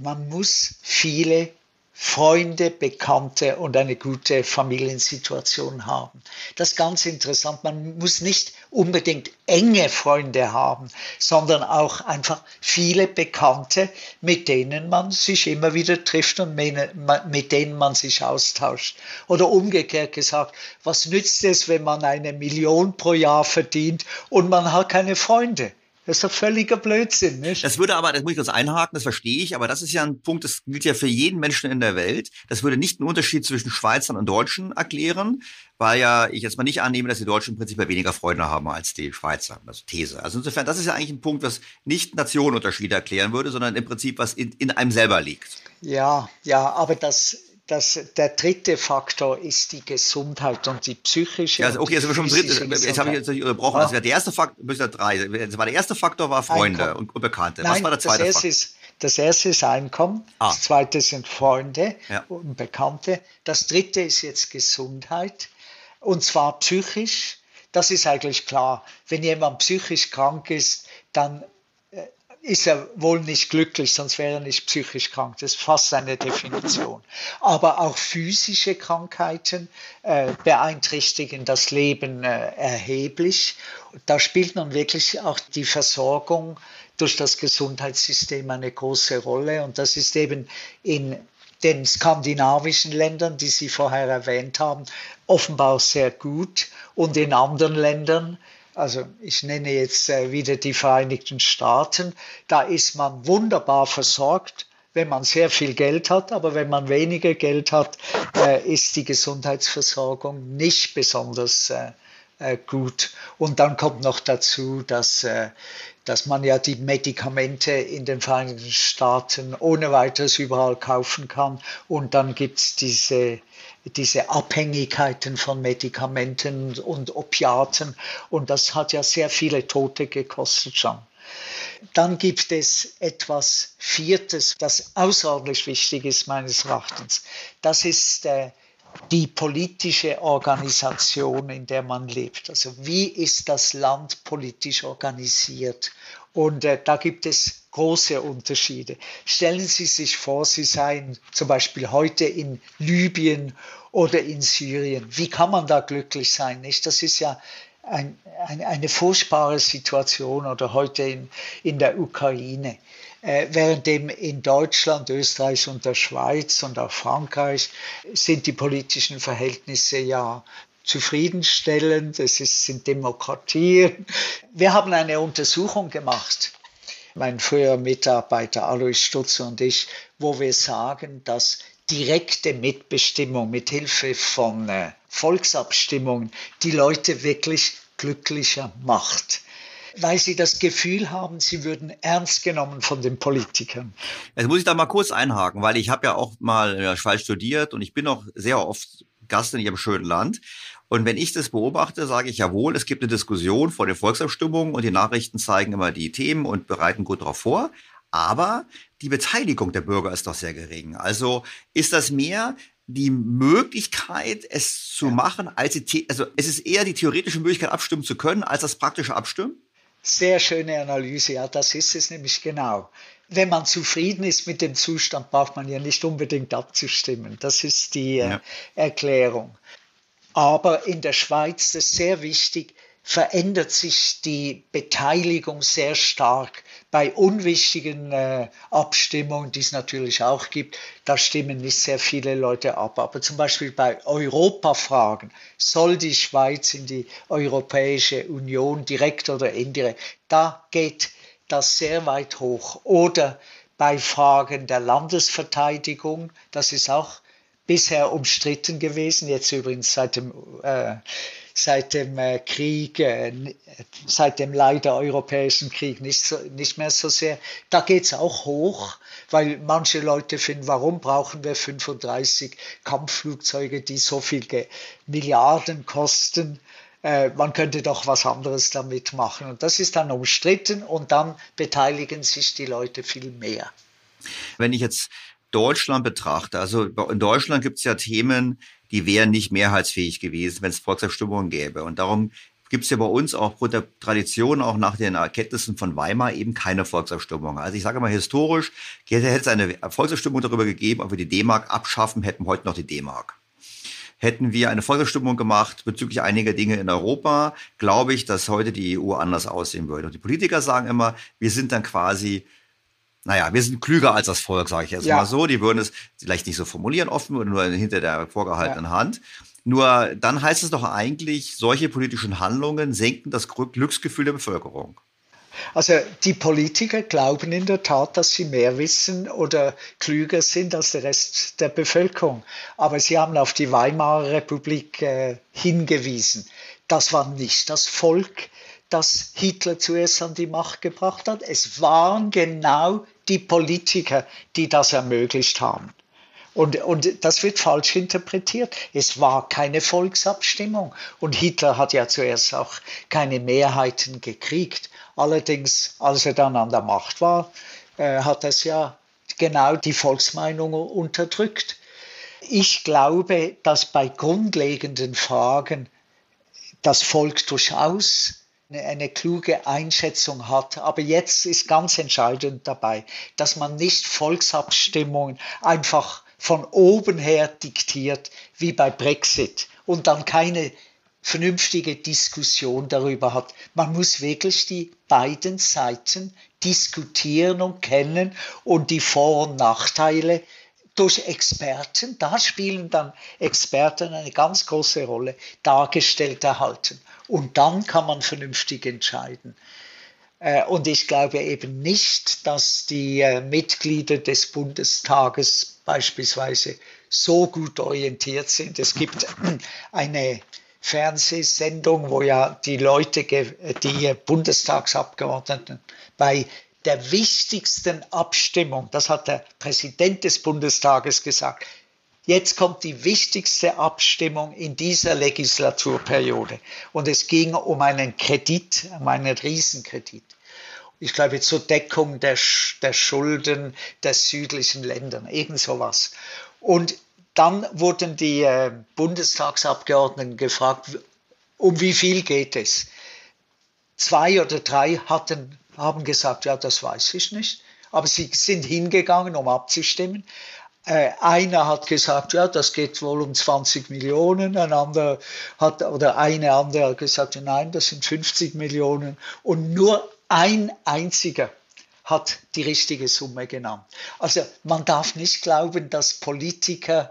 man muss viele Freunde, Bekannte und eine gute Familiensituation haben. Das ist ganz interessant. Man muss nicht unbedingt enge Freunde haben, sondern auch einfach viele Bekannte, mit denen man sich immer wieder trifft und mit denen man sich austauscht. Oder umgekehrt gesagt, was nützt es, wenn man eine Million pro Jahr verdient und man hat keine Freunde? Das ist doch völliger Blödsinn, nicht? Das würde aber, das muss ich kurz einhaken, das verstehe ich, aber das ist ja ein Punkt, das gilt ja für jeden Menschen in der Welt. Das würde nicht einen Unterschied zwischen Schweizern und Deutschen erklären, weil ja ich jetzt mal nicht annehme, dass die Deutschen im Prinzip weniger Freunde haben als die Schweizer. Ist These. Also insofern, das ist ja eigentlich ein Punkt, was nicht Nationenunterschiede erklären würde, sondern im Prinzip was in, in einem selber liegt. Ja, ja, aber das das, der dritte Faktor ist die Gesundheit und die psychische. Ja, also okay, jetzt, schon dritte, jetzt habe ich jetzt unterbrochen. Das wäre der erste Faktor, drei. Das war der erste Faktor war Freunde Einkommen. und, Bekannte. Nein, Was war der zweite das Faktor? Ist, das erste ist Einkommen, ah. das zweite sind Freunde ja. und Bekannte. Das dritte ist jetzt Gesundheit und zwar psychisch. Das ist eigentlich klar. Wenn jemand psychisch krank ist, dann ist er wohl nicht glücklich, sonst wäre er nicht psychisch krank. Das ist fast seine Definition. Aber auch physische Krankheiten äh, beeinträchtigen das Leben äh, erheblich. Da spielt nun wirklich auch die Versorgung durch das Gesundheitssystem eine große Rolle. Und das ist eben in den skandinavischen Ländern, die Sie vorher erwähnt haben, offenbar sehr gut. Und in anderen Ländern, also ich nenne jetzt äh, wieder die Vereinigten Staaten, da ist man wunderbar versorgt, wenn man sehr viel Geld hat, aber wenn man weniger Geld hat, äh, ist die Gesundheitsversorgung nicht besonders äh, gut. Und dann kommt noch dazu, dass, dass man ja die Medikamente in den Vereinigten Staaten ohne weiteres überall kaufen kann. Und dann gibt es diese diese Abhängigkeiten von Medikamenten und Opiaten. Und das hat ja sehr viele Tote gekostet schon. Dann gibt es etwas Viertes, das außerordentlich wichtig ist meines Erachtens. Das ist äh, die politische Organisation, in der man lebt. Also wie ist das Land politisch organisiert? Und äh, da gibt es große Unterschiede. Stellen Sie sich vor, Sie seien zum Beispiel heute in Libyen oder in Syrien. Wie kann man da glücklich sein? Nicht? Das ist ja ein, ein, eine furchtbare Situation oder heute in, in der Ukraine. Äh, währenddem in Deutschland, Österreich und der Schweiz und auch Frankreich sind die politischen Verhältnisse ja zufriedenstellend, es ist, sind Demokratien. Wir haben eine Untersuchung gemacht, mein früherer Mitarbeiter Alois Stutzer und ich, wo wir sagen, dass direkte Mitbestimmung mit Hilfe von äh, Volksabstimmungen die Leute wirklich glücklicher macht weil sie das Gefühl haben, sie würden ernst genommen von den Politikern. Jetzt muss ich da mal kurz einhaken, weil ich habe ja auch mal in der Schweiz studiert und ich bin auch sehr oft Gast in ihrem schönen Land. Und wenn ich das beobachte, sage ich jawohl, es gibt eine Diskussion vor den Volksabstimmungen und die Nachrichten zeigen immer die Themen und bereiten gut darauf vor. Aber die Beteiligung der Bürger ist doch sehr gering. Also ist das mehr die Möglichkeit, es zu machen, als die, also es ist eher die theoretische Möglichkeit, abstimmen zu können, als das praktische Abstimmen? Sehr schöne Analyse, ja, das ist es nämlich genau. Wenn man zufrieden ist mit dem Zustand, braucht man ja nicht unbedingt abzustimmen. Das ist die äh, ja. Erklärung. Aber in der Schweiz ist es sehr wichtig, verändert sich die Beteiligung sehr stark. Bei unwichtigen äh, Abstimmungen, die es natürlich auch gibt, da stimmen nicht sehr viele Leute ab. Aber zum Beispiel bei Europafragen, soll die Schweiz in die Europäische Union direkt oder indirekt, da geht das sehr weit hoch. Oder bei Fragen der Landesverteidigung, das ist auch bisher umstritten gewesen, jetzt übrigens seit dem äh, seit dem äh, Krieg, äh, seit dem leider europäischen Krieg nicht, so, nicht mehr so sehr. Da geht es auch hoch, weil manche Leute finden, warum brauchen wir 35 Kampfflugzeuge, die so viel Milliarden kosten? Äh, man könnte doch was anderes damit machen. Und das ist dann umstritten und dann beteiligen sich die Leute viel mehr. Wenn ich jetzt Deutschland betrachte, also in Deutschland gibt es ja Themen, die wären nicht mehrheitsfähig gewesen, wenn es Volksabstimmungen gäbe. Und darum gibt es ja bei uns auch aufgrund der Tradition, auch nach den Erkenntnissen von Weimar, eben keine Volksabstimmung. Also ich sage mal historisch, hätte es eine Volksabstimmung darüber gegeben, ob wir die D-Mark abschaffen, hätten wir heute noch die D-Mark. Hätten wir eine Volksabstimmung gemacht bezüglich einiger Dinge in Europa, glaube ich, dass heute die EU anders aussehen würde. Und die Politiker sagen immer, wir sind dann quasi naja, wir sind klüger als das Volk, sage ich jetzt ja. mal so. Die würden es vielleicht nicht so formulieren offen oder nur hinter der vorgehaltenen ja. Hand. Nur dann heißt es doch eigentlich, solche politischen Handlungen senken das Glücksgefühl der Bevölkerung. Also die Politiker glauben in der Tat, dass sie mehr wissen oder klüger sind als der Rest der Bevölkerung. Aber sie haben auf die Weimarer Republik äh, hingewiesen. Das war nicht das Volk, das Hitler zuerst an die Macht gebracht hat. Es waren genau die Politiker, die das ermöglicht haben. Und, und das wird falsch interpretiert. Es war keine Volksabstimmung. Und Hitler hat ja zuerst auch keine Mehrheiten gekriegt. Allerdings, als er dann an der Macht war, äh, hat es ja genau die Volksmeinung unterdrückt. Ich glaube, dass bei grundlegenden Fragen das Volk durchaus eine, kluge Einschätzung hat. Aber jetzt ist ganz entscheidend dabei, dass man nicht Volksabstimmungen einfach von oben her diktiert, wie bei Brexit, und dann keine vernünftige Diskussion darüber hat. Man muss wirklich die beiden Seiten diskutieren und kennen und die Vor- und Nachteile durch Experten, da spielen dann Experten eine ganz große Rolle, dargestellt erhalten. Und dann kann man vernünftig entscheiden. Äh, und ich glaube eben nicht, dass die äh, Mitglieder des Bundestages beispielsweise so gut orientiert sind. Es gibt eine Fernsehsendung, wo ja die Leute, die Bundestagsabgeordneten bei der wichtigsten Abstimmung, das hat der Präsident des Bundestages gesagt, Jetzt kommt die wichtigste Abstimmung in dieser Legislaturperiode. Und es ging um einen Kredit, um einen Riesenkredit. Ich glaube, zur Deckung der, der Schulden der südlichen Länder, irgend sowas. Und dann wurden die äh, Bundestagsabgeordneten gefragt, um wie viel geht es? Zwei oder drei hatten, haben gesagt, ja, das weiß ich nicht. Aber sie sind hingegangen, um abzustimmen. Äh, einer hat gesagt, ja, das geht wohl um 20 Millionen, ein anderer hat, oder eine andere hat gesagt, nein, das sind 50 Millionen. Und nur ein einziger hat die richtige Summe genannt. Also man darf nicht glauben, dass Politiker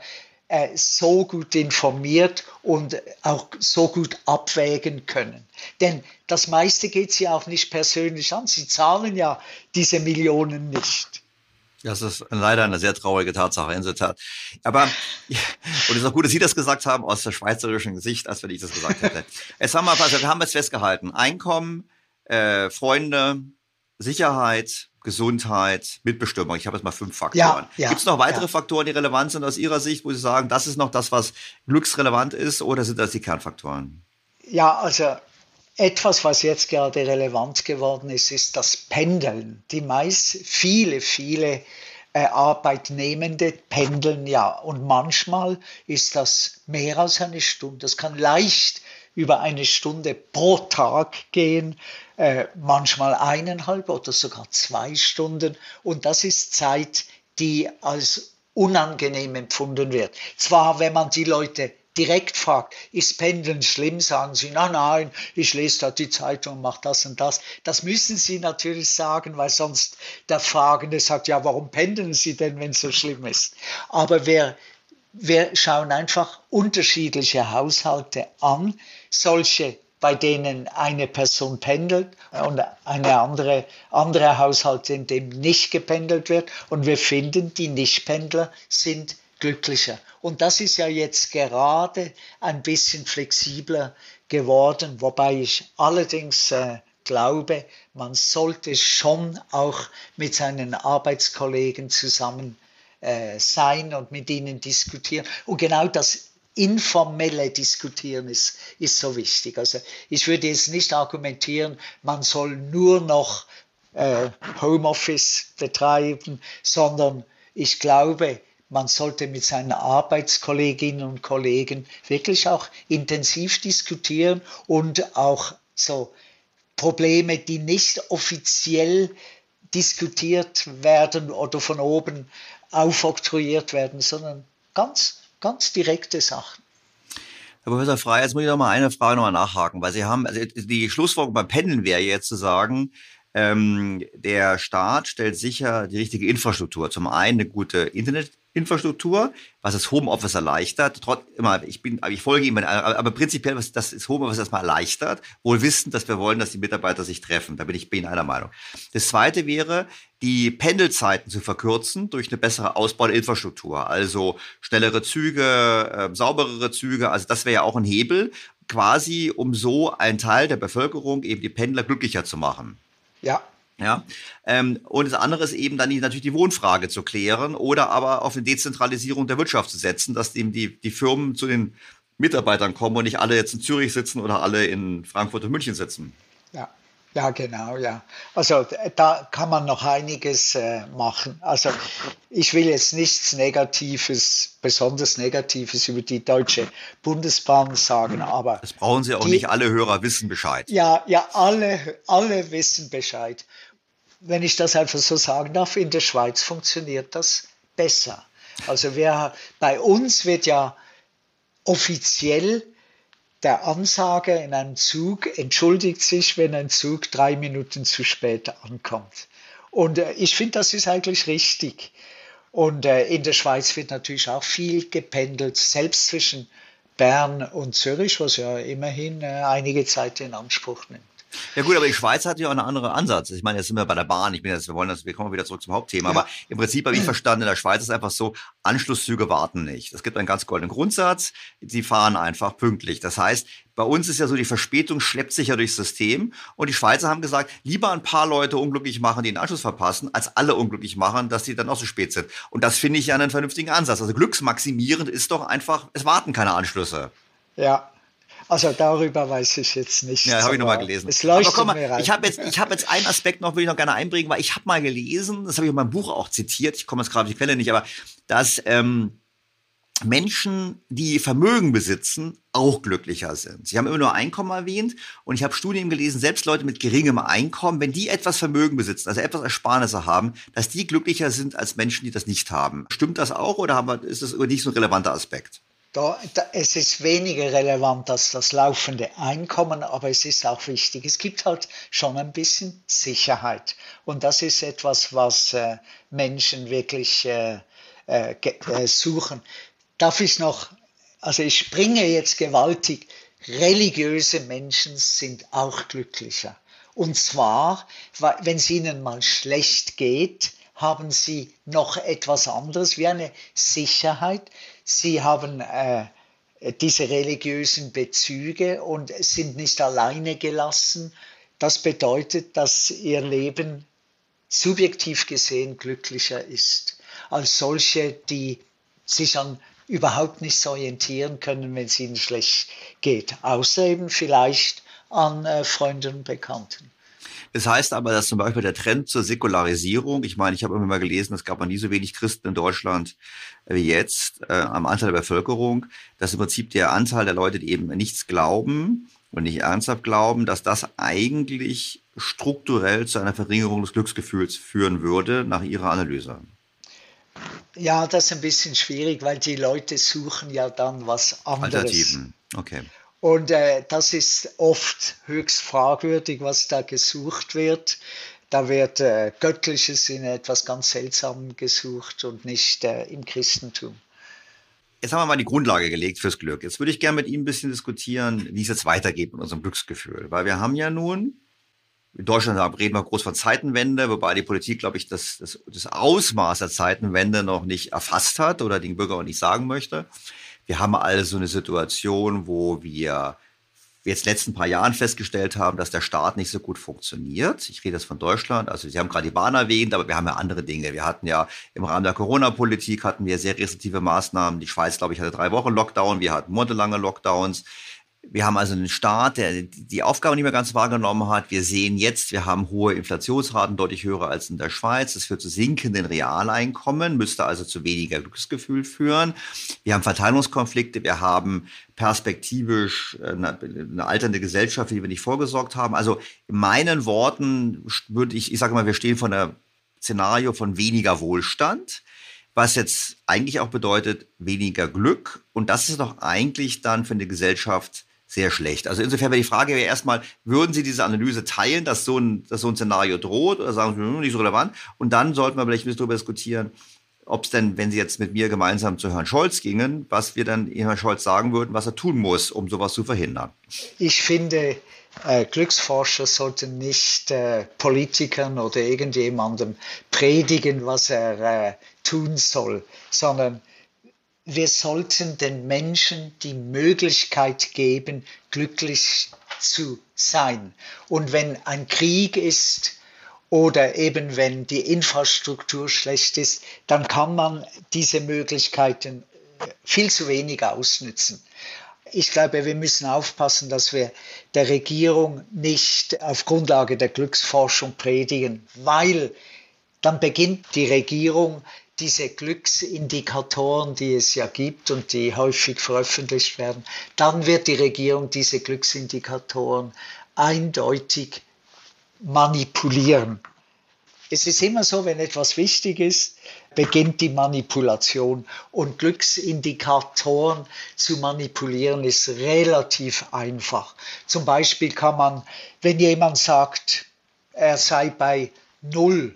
äh, so gut informiert und auch so gut abwägen können. Denn das meiste geht sie auch nicht persönlich an. Sie zahlen ja diese Millionen nicht. Das ist leider eine sehr traurige Tatsache, in der Tat. Aber, und es ist auch gut, dass Sie das gesagt haben, aus der schweizerischen Sicht, als wenn ich das gesagt hätte. Jetzt haben wir, also wir haben jetzt festgehalten, Einkommen, äh, Freunde, Sicherheit, Gesundheit, Mitbestimmung. Ich habe jetzt mal fünf Faktoren. Ja, ja, Gibt es noch weitere ja. Faktoren, die relevant sind aus Ihrer Sicht, wo Sie sagen, das ist noch das, was glücksrelevant ist, oder sind das die Kernfaktoren? Ja, also etwas, was jetzt gerade relevant geworden ist, ist das Pendeln. Die meist, viele, viele äh, Arbeitnehmende pendeln ja. Und manchmal ist das mehr als eine Stunde. Das kann leicht über eine Stunde pro Tag gehen, äh, manchmal eineinhalb oder sogar zwei Stunden. Und das ist Zeit, die als unangenehm empfunden wird. Zwar, wenn man die Leute direkt fragt, ist Pendeln schlimm, sagen sie, nein, nein, ich lese da die Zeitung, mache das und das. Das müssen sie natürlich sagen, weil sonst der Fragende sagt, ja, warum pendeln sie denn, wenn es so schlimm ist? Aber wir, wir schauen einfach unterschiedliche Haushalte an, solche bei denen eine Person pendelt und eine andere, andere Haushalte, in dem nicht gependelt wird. Und wir finden, die Nichtpendler sind glücklicher. Und das ist ja jetzt gerade ein bisschen flexibler geworden, wobei ich allerdings äh, glaube, man sollte schon auch mit seinen Arbeitskollegen zusammen äh, sein und mit ihnen diskutieren. Und genau das informelle Diskutieren ist, ist so wichtig. Also ich würde jetzt nicht argumentieren, man soll nur noch äh, Homeoffice betreiben, sondern ich glaube, man sollte mit seinen Arbeitskolleginnen und Kollegen wirklich auch intensiv diskutieren und auch so Probleme, die nicht offiziell diskutiert werden oder von oben aufoktroyiert werden, sondern ganz, ganz direkte Sachen. Herr Professor Frey, jetzt muss ich noch mal eine Frage noch mal nachhaken, weil Sie haben, also die Schlussfolgerung beim Pendeln wäre jetzt zu sagen, ähm, der Staat stellt sicher die richtige Infrastruktur. Zum einen eine gute Internet Infrastruktur, was das Homeoffice erleichtert. Trotz immer, ich bin, ich folge ihm, aber prinzipiell, was das Homeoffice erstmal erleichtert, wohl wissend, dass wir wollen, dass die Mitarbeiter sich treffen. Da bin ich Ihnen einer Meinung. Das zweite wäre, die Pendelzeiten zu verkürzen durch eine bessere Ausbau der Infrastruktur. Also schnellere Züge, äh, sauberere Züge. Also das wäre ja auch ein Hebel, quasi, um so einen Teil der Bevölkerung, eben die Pendler, glücklicher zu machen. Ja, ja, ähm, und das andere ist eben dann die, natürlich die Wohnfrage zu klären oder aber auf eine Dezentralisierung der Wirtschaft zu setzen, dass eben die, die Firmen zu den Mitarbeitern kommen und nicht alle jetzt in Zürich sitzen oder alle in Frankfurt und München sitzen. Ja, ja, genau, ja. Also da kann man noch einiges äh, machen. Also ich will jetzt nichts Negatives, besonders Negatives über die Deutsche Bundesbahn sagen, aber. Das brauchen Sie auch die, nicht, alle Hörer wissen Bescheid. Ja, ja, alle, alle wissen Bescheid. Wenn ich das einfach so sagen darf, in der Schweiz funktioniert das besser. Also wir, bei uns wird ja offiziell der Ansager in einem Zug entschuldigt sich, wenn ein Zug drei Minuten zu spät ankommt. Und äh, ich finde, das ist eigentlich richtig. Und äh, in der Schweiz wird natürlich auch viel gependelt, selbst zwischen Bern und Zürich, was ja immerhin äh, einige Zeit in Anspruch nimmt. Ja gut, aber die Schweiz hat ja auch einen anderen Ansatz. Ich meine, jetzt sind wir bei der Bahn. Ich bin jetzt, wir wollen das, wir kommen wieder zurück zum Hauptthema. Ja. Aber im Prinzip habe ich verstanden, in der Schweiz ist einfach so, Anschlusszüge warten nicht. Es gibt einen ganz goldenen Grundsatz. Sie fahren einfach pünktlich. Das heißt, bei uns ist ja so, die Verspätung schleppt sich ja durchs System. Und die Schweizer haben gesagt, lieber ein paar Leute unglücklich machen, die den Anschluss verpassen, als alle unglücklich machen, dass die dann auch so spät sind. Und das finde ich ja einen vernünftigen Ansatz. Also glücksmaximierend ist doch einfach, es warten keine Anschlüsse. Ja, also darüber weiß ich jetzt nicht. Ja, habe ich nochmal gelesen. Es leuchtet Aber komm mal, Ich habe jetzt, ich hab jetzt einen Aspekt noch, will ich noch gerne einbringen, weil ich habe mal gelesen, das habe ich in meinem Buch auch zitiert, ich komme jetzt gerade auf die Quelle nicht, aber dass ähm, Menschen, die Vermögen besitzen, auch glücklicher sind. Sie haben immer nur Einkommen erwähnt und ich habe Studien gelesen, selbst Leute mit geringem Einkommen, wenn die etwas Vermögen besitzen, also etwas Ersparnisse haben, dass die glücklicher sind als Menschen, die das nicht haben. Stimmt das auch oder ist das nicht so ein relevanter Aspekt? Da, da, es ist weniger relevant als das laufende Einkommen, aber es ist auch wichtig. Es gibt halt schon ein bisschen Sicherheit. Und das ist etwas, was äh, Menschen wirklich äh, äh, äh suchen. Darf ich noch, also ich springe jetzt gewaltig, religiöse Menschen sind auch glücklicher. Und zwar, wenn es ihnen mal schlecht geht, haben sie noch etwas anderes wie eine Sicherheit. Sie haben äh, diese religiösen Bezüge und sind nicht alleine gelassen. Das bedeutet, dass ihr Leben subjektiv gesehen glücklicher ist als solche, die sich an überhaupt nicht orientieren können, wenn es ihnen schlecht geht, außer eben vielleicht an äh, Freunden und Bekannten. Das heißt aber, dass zum Beispiel der Trend zur Säkularisierung, ich meine, ich habe immer mal gelesen, es gab noch nie so wenig Christen in Deutschland wie jetzt äh, am Anteil der Bevölkerung, dass im Prinzip der Anteil der Leute, die eben nichts glauben und nicht ernsthaft glauben, dass das eigentlich strukturell zu einer Verringerung des Glücksgefühls führen würde, nach Ihrer Analyse. Ja, das ist ein bisschen schwierig, weil die Leute suchen ja dann was anderes. Alternativen, okay. Und äh, das ist oft höchst fragwürdig, was da gesucht wird. Da wird äh, Göttliches in etwas ganz Seltsamem gesucht und nicht äh, im Christentum. Jetzt haben wir mal die Grundlage gelegt fürs Glück. Jetzt würde ich gerne mit Ihnen ein bisschen diskutieren, wie es jetzt weitergeht mit unserem Glücksgefühl. Weil wir haben ja nun, in Deutschland reden wir groß von Zeitenwende, wobei die Politik, glaube ich, das, das, das Ausmaß der Zeitenwende noch nicht erfasst hat oder den Bürger auch nicht sagen möchte. Wir haben also eine Situation, wo wir jetzt letzten paar Jahren festgestellt haben, dass der Staat nicht so gut funktioniert. Ich rede jetzt von Deutschland. Also Sie haben gerade die Bahn erwähnt, aber wir haben ja andere Dinge. Wir hatten ja im Rahmen der Corona-Politik hatten wir sehr restriktive Maßnahmen. Die Schweiz, glaube ich, hatte drei Wochen Lockdown. Wir hatten monatelange Lockdowns. Wir haben also einen Staat, der die Aufgabe nicht mehr ganz wahrgenommen hat. Wir sehen jetzt, wir haben hohe Inflationsraten, deutlich höher als in der Schweiz. Das führt zu sinkenden Realeinkommen, müsste also zu weniger Glücksgefühl führen. Wir haben Verteilungskonflikte, wir haben perspektivisch eine, eine alternde Gesellschaft, für die wir nicht vorgesorgt haben. Also in meinen Worten würde ich, ich sage mal, wir stehen vor einer Szenario von weniger Wohlstand was jetzt eigentlich auch bedeutet weniger Glück. Und das ist doch eigentlich dann für eine Gesellschaft sehr schlecht. Also insofern wäre die Frage ja erstmal, würden Sie diese Analyse teilen, dass so ein, dass so ein Szenario droht oder sagen Sie, hm, nicht so relevant? Und dann sollten wir vielleicht ein bisschen darüber diskutieren, ob es denn, wenn Sie jetzt mit mir gemeinsam zu Herrn Scholz gingen, was wir dann Herrn Scholz sagen würden, was er tun muss, um sowas zu verhindern. Ich finde, äh, Glücksforscher sollten nicht äh, Politikern oder irgendjemandem predigen, was er äh, tun soll, sondern wir sollten den Menschen die Möglichkeit geben, glücklich zu sein. Und wenn ein Krieg ist oder eben wenn die Infrastruktur schlecht ist, dann kann man diese Möglichkeiten äh, viel zu wenig ausnützen. Ich glaube, wir müssen aufpassen, dass wir der Regierung nicht auf Grundlage der Glücksforschung predigen, weil dann beginnt die Regierung diese Glücksindikatoren, die es ja gibt und die häufig veröffentlicht werden, dann wird die Regierung diese Glücksindikatoren eindeutig manipulieren. Es ist immer so, wenn etwas wichtig ist, beginnt die Manipulation. Und Glücksindikatoren zu manipulieren ist relativ einfach. Zum Beispiel kann man, wenn jemand sagt, er sei bei Null,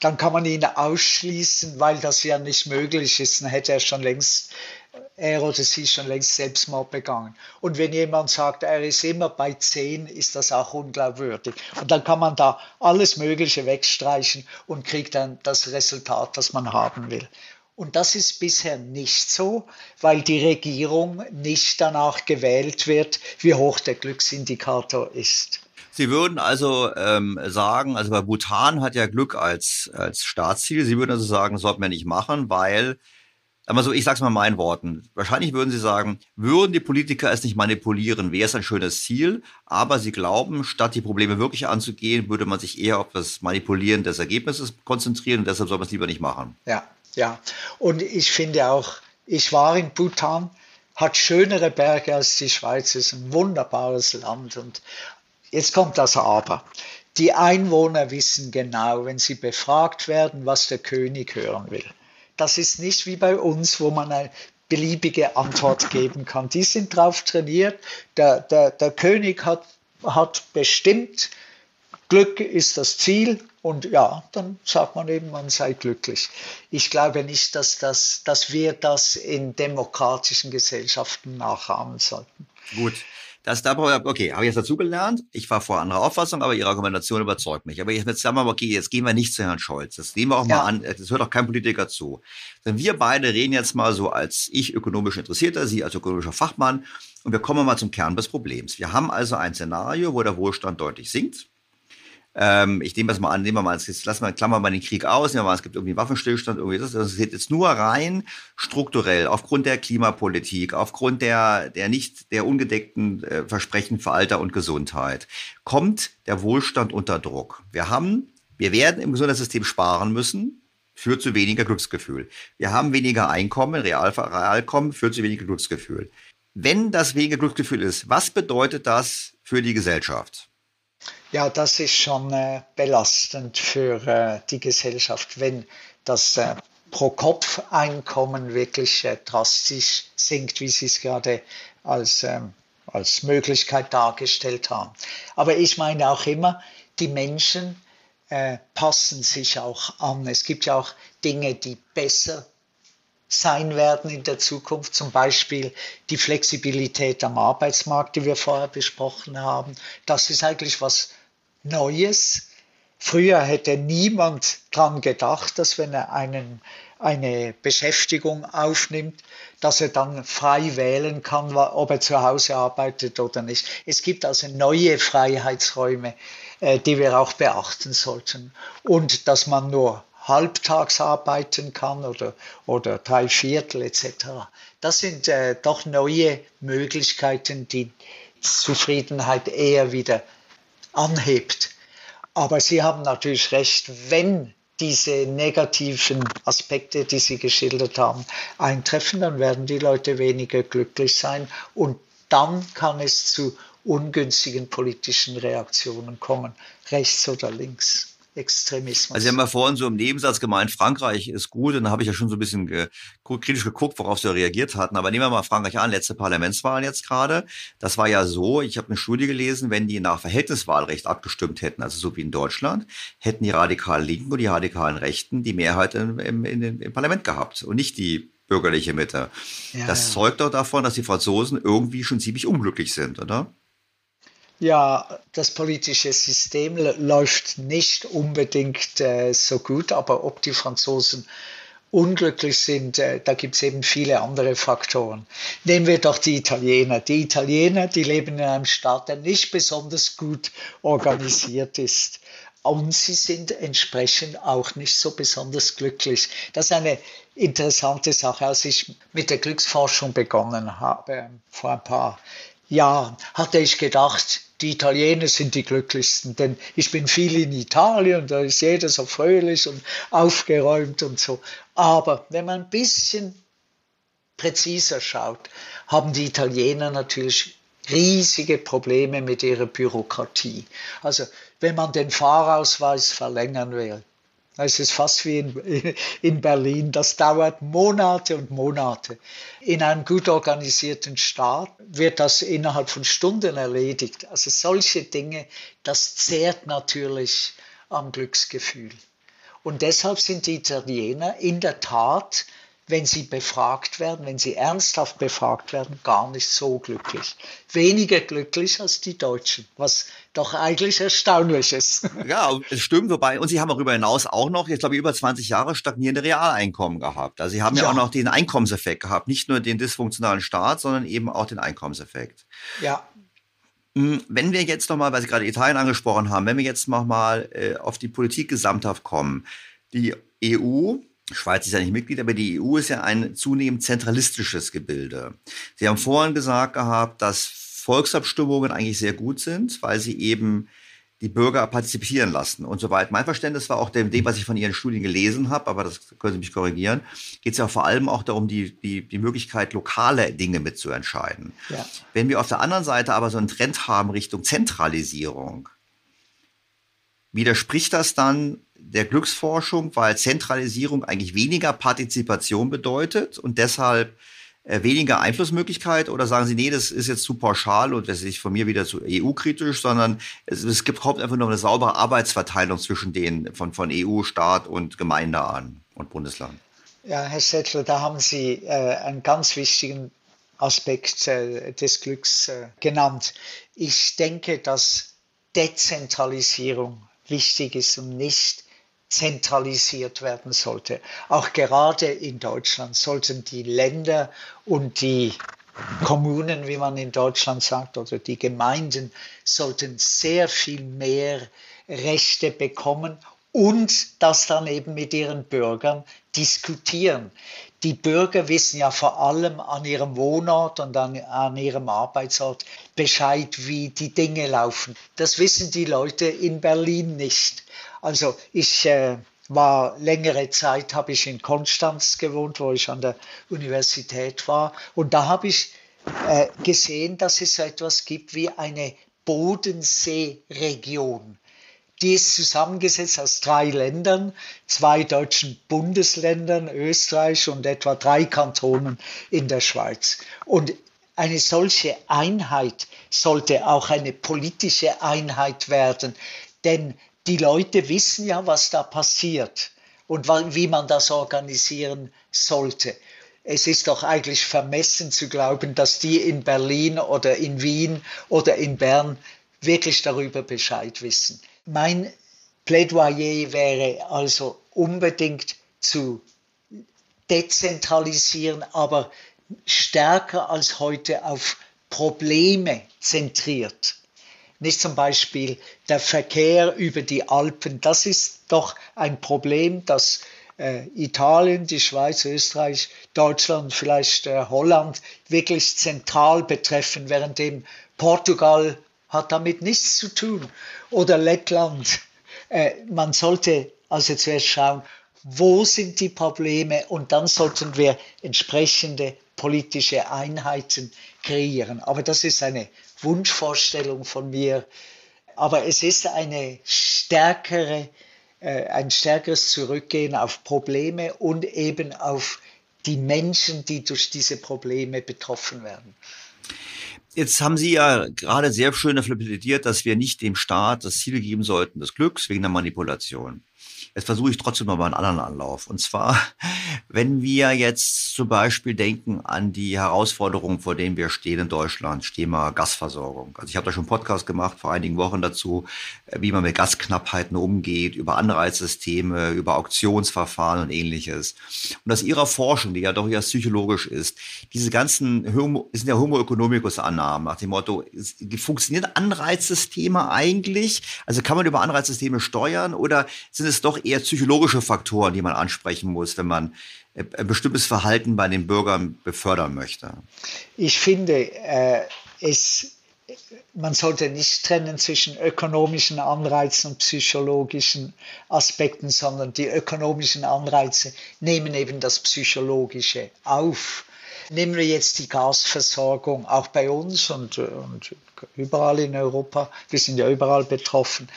dann kann man ihn ausschließen, weil das ja nicht möglich ist. Dann hätte er schon längst, er oder sie schon längst Selbstmord begangen. Und wenn jemand sagt, er ist immer bei 10, ist das auch unglaubwürdig. Und dann kann man da alles Mögliche wegstreichen und kriegt dann das Resultat, das man haben will. Und das ist bisher nicht so, weil die Regierung nicht danach gewählt wird, wie hoch der Glücksindikator ist. Sie würden also ähm, sagen, also bei Bhutan hat ja Glück als, als Staatsziel. Sie würden also sagen, das sollten wir nicht machen, weil, aber so, ich sag's mal in meinen Worten. Wahrscheinlich würden Sie sagen, würden die Politiker es nicht manipulieren, wäre es ein schönes Ziel, aber Sie glauben, statt die Probleme wirklich anzugehen, würde man sich eher auf das Manipulieren des Ergebnisses konzentrieren und deshalb soll man es lieber nicht machen. Ja, ja. Und ich finde auch, ich war in Bhutan, hat schönere Berge als die Schweiz, ist ein wunderbares Land und Jetzt kommt das Aber. Die Einwohner wissen genau, wenn sie befragt werden, was der König hören will. Das ist nicht wie bei uns, wo man eine beliebige Antwort geben kann. Die sind darauf trainiert. Der, der, der König hat, hat bestimmt, Glück ist das Ziel und ja, dann sagt man eben, man sei glücklich. Ich glaube nicht, dass, das, dass wir das in demokratischen Gesellschaften nachahmen sollten. Gut. Das da okay, habe ich jetzt dazugelernt. Ich war vor anderer Auffassung, aber Ihre Argumentation überzeugt mich. Aber jetzt sagen wir mal, okay, jetzt gehen wir nicht zu Herrn Scholz. Das nehmen wir auch ja. mal an. Das hört auch kein Politiker zu. Denn wir beide reden jetzt mal so als ich ökonomisch Interessierter, Sie als ökonomischer Fachmann. Und wir kommen mal zum Kern des Problems. Wir haben also ein Szenario, wo der Wohlstand deutlich sinkt. Ähm, ich nehme das mal an, nehmen wir mal, jetzt lassen wir, klammern wir den Krieg aus, nehmen wir mal, es gibt irgendwie einen Waffenstillstand, irgendwie das, das geht jetzt nur rein strukturell, aufgrund der Klimapolitik, aufgrund der, der nicht, der ungedeckten äh, Versprechen für Alter und Gesundheit, kommt der Wohlstand unter Druck. Wir haben, wir werden im Gesundheitssystem sparen müssen, führt zu weniger Glücksgefühl. Wir haben weniger Einkommen, Real, Realkommen, führt zu weniger Glücksgefühl. Wenn das weniger Glücksgefühl ist, was bedeutet das für die Gesellschaft? Ja, das ist schon äh, belastend für äh, die Gesellschaft, wenn das äh, Pro-Kopf-Einkommen wirklich äh, drastisch sinkt, wie Sie es gerade als, ähm, als Möglichkeit dargestellt haben. Aber ich meine auch immer, die Menschen äh, passen sich auch an. Es gibt ja auch Dinge, die besser sein werden in der Zukunft, zum Beispiel die Flexibilität am Arbeitsmarkt, die wir vorher besprochen haben. Das ist eigentlich was Neues. Früher hätte niemand daran gedacht, dass wenn er einen, eine Beschäftigung aufnimmt, dass er dann frei wählen kann, ob er zu Hause arbeitet oder nicht. Es gibt also neue Freiheitsräume, äh, die wir auch beachten sollten. Und dass man nur halbtags arbeiten kann oder, oder drei Viertel etc. Das sind äh, doch neue Möglichkeiten, die Zufriedenheit eher wieder anhebt. Aber Sie haben natürlich recht, wenn diese negativen Aspekte, die Sie geschildert haben, eintreffen, dann werden die Leute weniger glücklich sein und dann kann es zu ungünstigen politischen Reaktionen kommen, rechts oder links. Extremismus. Also Sie haben ja vorhin so im Nebensatz gemeint, Frankreich ist gut, und dann habe ich ja schon so ein bisschen ge kritisch geguckt, worauf Sie reagiert hatten. Aber nehmen wir mal Frankreich an, letzte Parlamentswahlen jetzt gerade. Das war ja so, ich habe eine Studie gelesen, wenn die nach Verhältniswahlrecht abgestimmt hätten, also so wie in Deutschland, hätten die radikalen Linken und die radikalen Rechten die Mehrheit im, im, im Parlament gehabt und nicht die bürgerliche Mitte. Ja, das ja. zeugt doch davon, dass die Franzosen irgendwie schon ziemlich unglücklich sind, oder? Ja, das politische System läuft nicht unbedingt äh, so gut, aber ob die Franzosen unglücklich sind, äh, da gibt es eben viele andere Faktoren. Nehmen wir doch die Italiener. Die Italiener, die leben in einem Staat, der nicht besonders gut organisiert ist. Und sie sind entsprechend auch nicht so besonders glücklich. Das ist eine interessante Sache. Als ich mit der Glücksforschung begonnen habe, vor ein paar Jahren, hatte ich gedacht, die Italiener sind die glücklichsten, denn ich bin viel in Italien, da ist jeder so fröhlich und aufgeräumt und so. Aber wenn man ein bisschen präziser schaut, haben die Italiener natürlich riesige Probleme mit ihrer Bürokratie. Also wenn man den Fahrausweis verlängern will, es ist fast wie in, in Berlin. Das dauert Monate und Monate. In einem gut organisierten Staat wird das innerhalb von Stunden erledigt. Also solche Dinge, das zehrt natürlich am Glücksgefühl. Und deshalb sind die Italiener in der Tat wenn sie befragt werden, wenn sie ernsthaft befragt werden, gar nicht so glücklich. Weniger glücklich als die Deutschen, was doch eigentlich erstaunlich ist. Ja, es stimmt, wobei, und sie haben darüber hinaus auch noch, jetzt glaube ich, über 20 Jahre stagnierende Realeinkommen gehabt. Also sie haben ja, ja auch noch den Einkommenseffekt gehabt, nicht nur den dysfunktionalen Staat, sondern eben auch den Einkommenseffekt. Ja. Hm, wenn wir jetzt nochmal, weil Sie gerade Italien angesprochen haben, wenn wir jetzt nochmal äh, auf die Politik gesamthaft kommen, die EU Schweiz ist ja nicht Mitglied, aber die EU ist ja ein zunehmend zentralistisches Gebilde. Sie haben vorhin gesagt gehabt, dass Volksabstimmungen eigentlich sehr gut sind, weil sie eben die Bürger partizipieren lassen. Und soweit mein Verständnis war auch dem, dem was ich von Ihren Studien gelesen habe, aber das können Sie mich korrigieren, geht es ja vor allem auch darum, die, die, die Möglichkeit, lokale Dinge mitzuentscheiden. Ja. Wenn wir auf der anderen Seite aber so einen Trend haben Richtung Zentralisierung, widerspricht das dann der Glücksforschung, weil Zentralisierung eigentlich weniger Partizipation bedeutet und deshalb weniger Einflussmöglichkeit? Oder sagen Sie, nee, das ist jetzt zu pauschal und das ist von mir wieder zu EU-kritisch, sondern es, es gibt überhaupt einfach nur eine saubere Arbeitsverteilung zwischen den von, von EU, Staat und Gemeinde an und Bundesland? Ja, Herr Settler, da haben Sie äh, einen ganz wichtigen Aspekt äh, des Glücks äh, genannt. Ich denke, dass Dezentralisierung wichtig ist und nicht zentralisiert werden sollte. Auch gerade in Deutschland sollten die Länder und die Kommunen, wie man in Deutschland sagt, oder die Gemeinden sollten sehr viel mehr Rechte bekommen und das dann eben mit ihren Bürgern diskutieren. Die Bürger wissen ja vor allem an ihrem Wohnort und an, an, ihrem Arbeitsort Bescheid, wie die Dinge laufen. Das wissen die Leute in Berlin nicht. Also ich äh, war längere Zeit, habe ich in Konstanz gewohnt, wo ich an der Universität war. Und da habe ich äh, gesehen, dass es so etwas gibt wie eine Bodenseeregion. Die ist zusammengesetzt aus drei Ländern, zwei deutschen Bundesländern, Österreich und etwa drei Kantonen in der Schweiz. Und eine solche Einheit sollte auch eine politische Einheit werden, denn die Leute wissen ja, was da passiert und wie man das organisieren sollte. Es ist doch eigentlich vermessen zu glauben, dass die in Berlin oder in Wien oder in Bern wirklich darüber Bescheid wissen. Mein Plädoyer wäre also unbedingt zu dezentralisieren, aber stärker als heute auf Probleme zentriert. Nicht zum Beispiel der Verkehr über die Alpen. Das ist doch ein Problem, das äh, Italien, die Schweiz, Österreich, Deutschland, vielleicht äh, Holland wirklich zentral betreffen, währenddem Portugal hat damit nichts zu tun. Oder Lettland. Äh, man sollte also zuerst schauen, wo sind die Probleme und dann sollten wir entsprechende politische Einheiten kreieren. Aber das ist eine Wunschvorstellung von mir. Aber es ist eine stärkere, äh, ein stärkeres Zurückgehen auf Probleme und eben auf die Menschen, die durch diese Probleme betroffen werden. Jetzt haben Sie ja gerade sehr schön dafür plädiert, dass wir nicht dem Staat das Ziel geben sollten des Glücks wegen der Manipulation. Jetzt versuche ich trotzdem noch mal einen anderen Anlauf. Und zwar, wenn wir jetzt zum Beispiel denken an die Herausforderungen, vor denen wir stehen in Deutschland, Thema Gasversorgung. Also ich habe da schon einen Podcast gemacht vor einigen Wochen dazu, äh, wie man mit Gasknappheiten umgeht, über Anreizsysteme, über Auktionsverfahren und ähnliches. Und aus Ihrer Forschung, die ja doch eher psychologisch ist, diese ganzen Homo, sind ja Homo economicus Annahmen nach dem Motto, funktionieren Anreizsysteme eigentlich? Also kann man über Anreizsysteme steuern oder sind es doch eher psychologische Faktoren, die man ansprechen muss, wenn man äh, ein bestimmtes Verhalten bei den Bürgern befördern möchte? Ich finde, äh, es, man sollte nicht trennen zwischen ökonomischen Anreizen und psychologischen Aspekten, sondern die ökonomischen Anreize nehmen eben das Psychologische auf. Nehmen wir jetzt die Gasversorgung, auch bei uns und, und überall in Europa, wir sind ja überall betroffen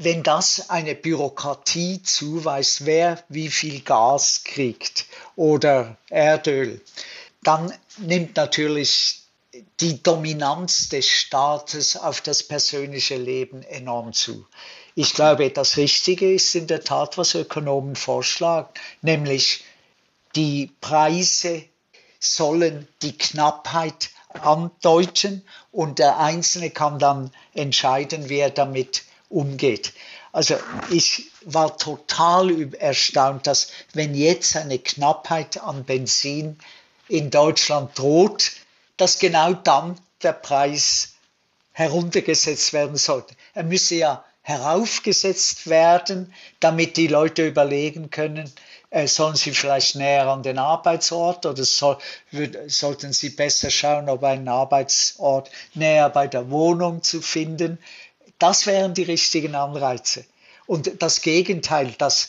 wenn das eine Bürokratie zuweist, wer wie viel Gas kriegt oder Erdöl, dann nimmt natürlich die Dominanz des Staates auf das persönliche Leben enorm zu. Ich glaube, das Richtige ist in der Tat, was Ökonomen vorschlagen, nämlich die Preise sollen die Knappheit andeuten und der Einzelne kann dann entscheiden, wie er damit umgeht. Also ich war total erstaunt, dass wenn jetzt eine Knappheit an Benzin in Deutschland droht, dass genau dann der Preis heruntergesetzt werden sollte. Er müsse ja heraufgesetzt werden, damit die Leute überlegen können, äh, sollen sie vielleicht näher an den Arbeitsort oder soll, sollten sie besser schauen, ob ein Arbeitsort näher bei der Wohnung zu finden das wären die richtigen Anreize. Und das Gegenteil, dass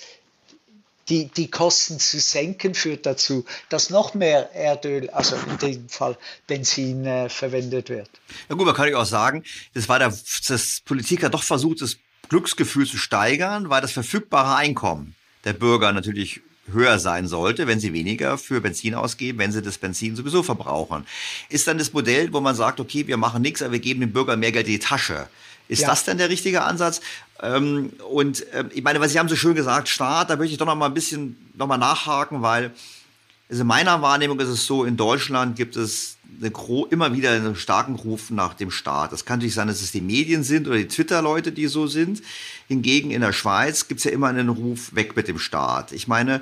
die, die Kosten zu senken, führt dazu, dass noch mehr Erdöl, also in dem Fall Benzin, äh, verwendet wird. Ja gut, man kann ja auch sagen, das war der, das Politik hat doch versucht, das Glücksgefühl zu steigern, weil das verfügbare Einkommen der Bürger natürlich höher sein sollte, wenn sie weniger für Benzin ausgeben, wenn sie das Benzin sowieso verbrauchen. Ist dann das Modell, wo man sagt, okay, wir machen nichts, aber wir geben den Bürgern mehr Geld in die Tasche. Ist ja. das denn der richtige Ansatz? Ähm, und äh, ich meine, was Sie haben so schön gesagt, Staat, da möchte ich doch noch mal ein bisschen noch mal nachhaken, weil also in meiner Wahrnehmung ist es so, in Deutschland gibt es immer wieder einen starken Ruf nach dem Staat. Das kann natürlich sein, dass es die Medien sind oder die Twitter-Leute, die so sind. Hingegen in der Schweiz gibt es ja immer einen Ruf weg mit dem Staat. Ich meine,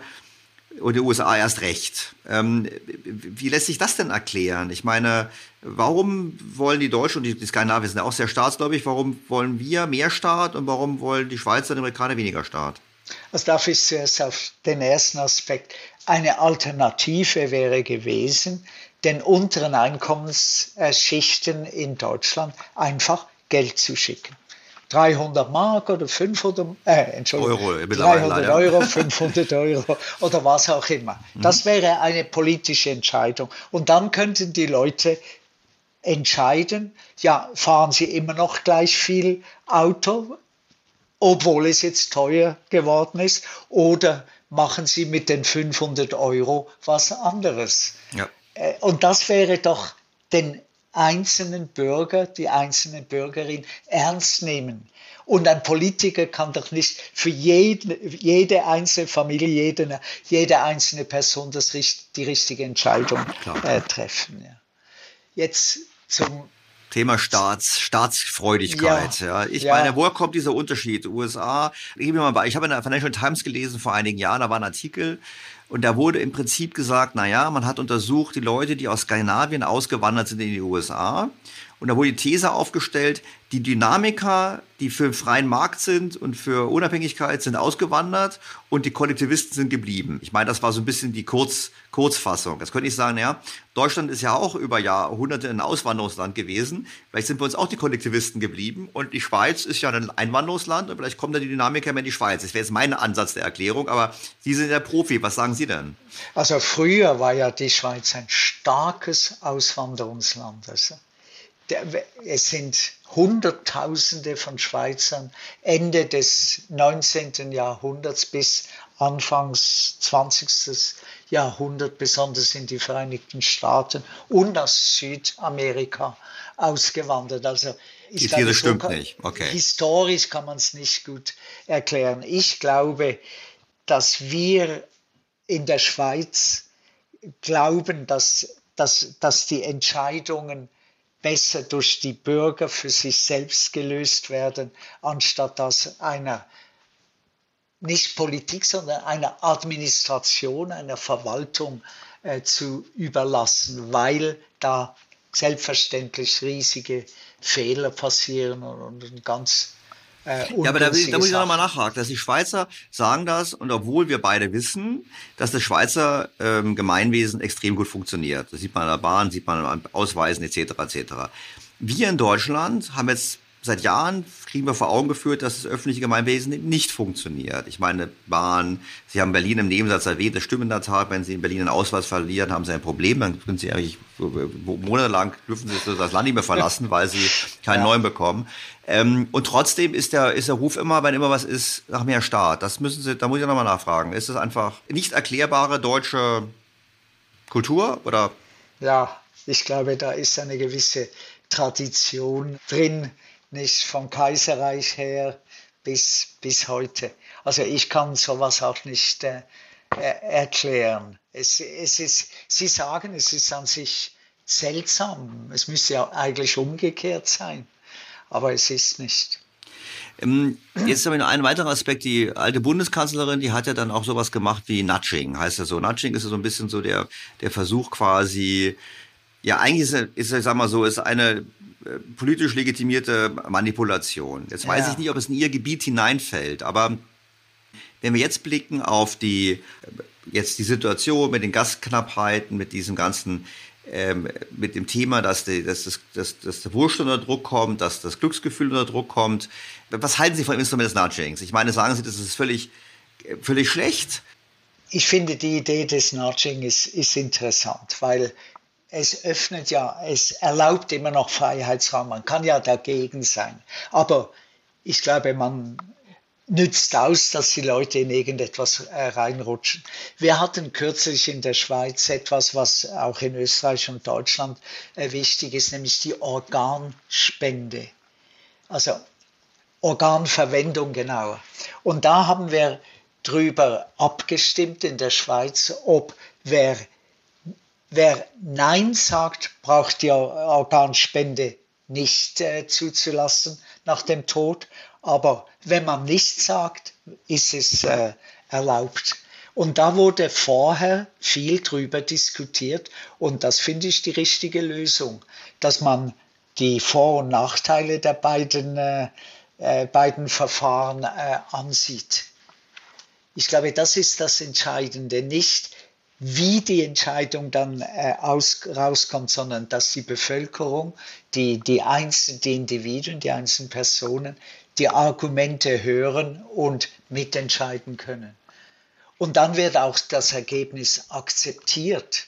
und die USA erst recht. Ähm, wie lässt sich das denn erklären? Ich meine, warum wollen die Deutschen und die, die Skandinavier sind ja auch sehr staatsgläubig, warum wollen wir mehr Staat und warum wollen die Schweizer und die Amerikaner weniger Staat? Also darf ich zuerst auf den ersten Aspekt. Eine Alternative wäre gewesen, den unteren Einkommensschichten in Deutschland einfach Geld zu schicken. 300 Mark oder 500, äh, Entschuldigung, Euro, 300 Euro, 500 Euro oder was auch immer. Mhm. Das wäre eine politische Entscheidung. Und dann könnten die Leute entscheiden, ja, fahren sie immer noch gleich viel Auto, obwohl es jetzt teuer geworden ist, oder machen sie mit den 500 Euro was anderes. Ja. Äh, und das wäre doch den einzelnen Bürger, die einzelne Bürgerin ernst nehmen. Und ein Politiker kann doch nicht für jeden, jede einzelne Familie, jede, jede einzelne Person das, die richtige Entscheidung äh, treffen. Ja. Jetzt zum Thema Staats, Staatsfreudigkeit. Ja, ja. Ich ja. meine, woher kommt dieser Unterschied? USA, ich, mal, ich habe in der Financial Times gelesen vor einigen Jahren, da war ein Artikel, und da wurde im Prinzip gesagt, na ja, man hat untersucht die Leute, die aus Skandinavien ausgewandert sind in die USA. Und da wurde die These aufgestellt, die Dynamiker, die für freien Markt sind und für Unabhängigkeit sind ausgewandert und die Kollektivisten sind geblieben. Ich meine, das war so ein bisschen die Kurz, Kurzfassung. Jetzt könnte ich sagen, ja, Deutschland ist ja auch über Jahrhunderte ein Auswanderungsland gewesen. Vielleicht sind bei uns auch die Kollektivisten geblieben und die Schweiz ist ja ein Einwanderungsland und vielleicht kommen dann die Dynamiker mehr in die Schweiz. Das wäre jetzt mein Ansatz der Erklärung, aber Sie sind ja Profi. Was sagen Sie denn? Also früher war ja die Schweiz ein starkes Auswanderungsland. Also es sind Hunderttausende von Schweizern Ende des 19. Jahrhunderts bis Anfangs 20. Jahrhundert, besonders in die Vereinigten Staaten und aus Südamerika ausgewandert. Also ich glaube, das stimmt kann, nicht. Okay. Historisch kann man es nicht gut erklären. Ich glaube, dass wir in der Schweiz glauben, dass, dass, dass die Entscheidungen besser durch die Bürger für sich selbst gelöst werden, anstatt dass einer nicht Politik, sondern einer Administration, einer Verwaltung äh, zu überlassen, weil da selbstverständlich riesige Fehler passieren und, und ganz äh, ja, aber da, da muss ich nochmal nachhaken, dass die Schweizer sagen das und obwohl wir beide wissen, dass das Schweizer ähm, Gemeinwesen extrem gut funktioniert. Das sieht man an der Bahn, sieht man an Ausweisen etc. etc. Wir in Deutschland haben jetzt seit Jahren wir vor Augen geführt, dass das öffentliche Gemeinwesen nicht funktioniert. Ich meine, Bahn, Sie haben Berlin im Nebensatz erwähnt, das stimmt in der Tat, wenn Sie in Berlin einen Ausweis verlieren, haben Sie ein Problem, dann können Sie eigentlich monatelang dürfen Sie das Land nicht mehr verlassen, weil Sie keinen ja. neuen bekommen. Ähm, und trotzdem ist der, ist der Ruf immer, wenn immer was ist, nach mehr Staat. Das müssen Sie, da muss ich nochmal nachfragen. Ist das einfach nicht erklärbare deutsche Kultur oder? Ja, ich glaube, da ist eine gewisse Tradition drin, vom Kaiserreich her bis, bis heute. Also ich kann sowas auch nicht äh, erklären. Es, es ist, Sie sagen, es ist an sich seltsam. Es müsste ja eigentlich umgekehrt sein, aber es ist nicht. Ähm, jetzt habe ich noch einen weiteren Aspekt. Die alte Bundeskanzlerin, die hat ja dann auch sowas gemacht wie Nudging, heißt ja so. Nudging ist ja so ein bisschen so der, der Versuch quasi, ja, eigentlich ist, ist ich sag mal so, ist eine äh, politisch legitimierte Manipulation. Jetzt ja. weiß ich nicht, ob es in ihr Gebiet hineinfällt, aber wenn wir jetzt blicken auf die, jetzt die Situation mit den Gasknappheiten, mit diesem ganzen, ähm, mit dem Thema, dass, die, dass, das, dass, dass der Wohlstand unter Druck kommt, dass das Glücksgefühl unter Druck kommt. Was halten Sie von dem Instrument des Nudgings? Ich meine, sagen Sie, das ist völlig, völlig schlecht? Ich finde, die Idee des Nudging ist, ist interessant, weil es öffnet ja, es erlaubt immer noch Freiheitsraum. Man kann ja dagegen sein. Aber ich glaube, man nützt aus, dass die Leute in irgendetwas äh, reinrutschen. Wir hatten kürzlich in der Schweiz etwas, was auch in Österreich und Deutschland äh, wichtig ist, nämlich die Organspende. Also Organverwendung genauer. Und da haben wir drüber abgestimmt in der Schweiz, ob wer Wer Nein sagt, braucht die Organspende nicht äh, zuzulassen nach dem Tod. Aber wenn man nichts sagt, ist es äh, erlaubt. Und da wurde vorher viel drüber diskutiert und das finde ich die richtige Lösung, dass man die Vor- und Nachteile der beiden, äh, äh, beiden Verfahren äh, ansieht. Ich glaube, das ist das Entscheidende, nicht wie die Entscheidung dann äh, aus, rauskommt, sondern dass die Bevölkerung, die, die einzelnen die Individuen, die einzelnen Personen die Argumente hören und mitentscheiden können. Und dann wird auch das Ergebnis akzeptiert.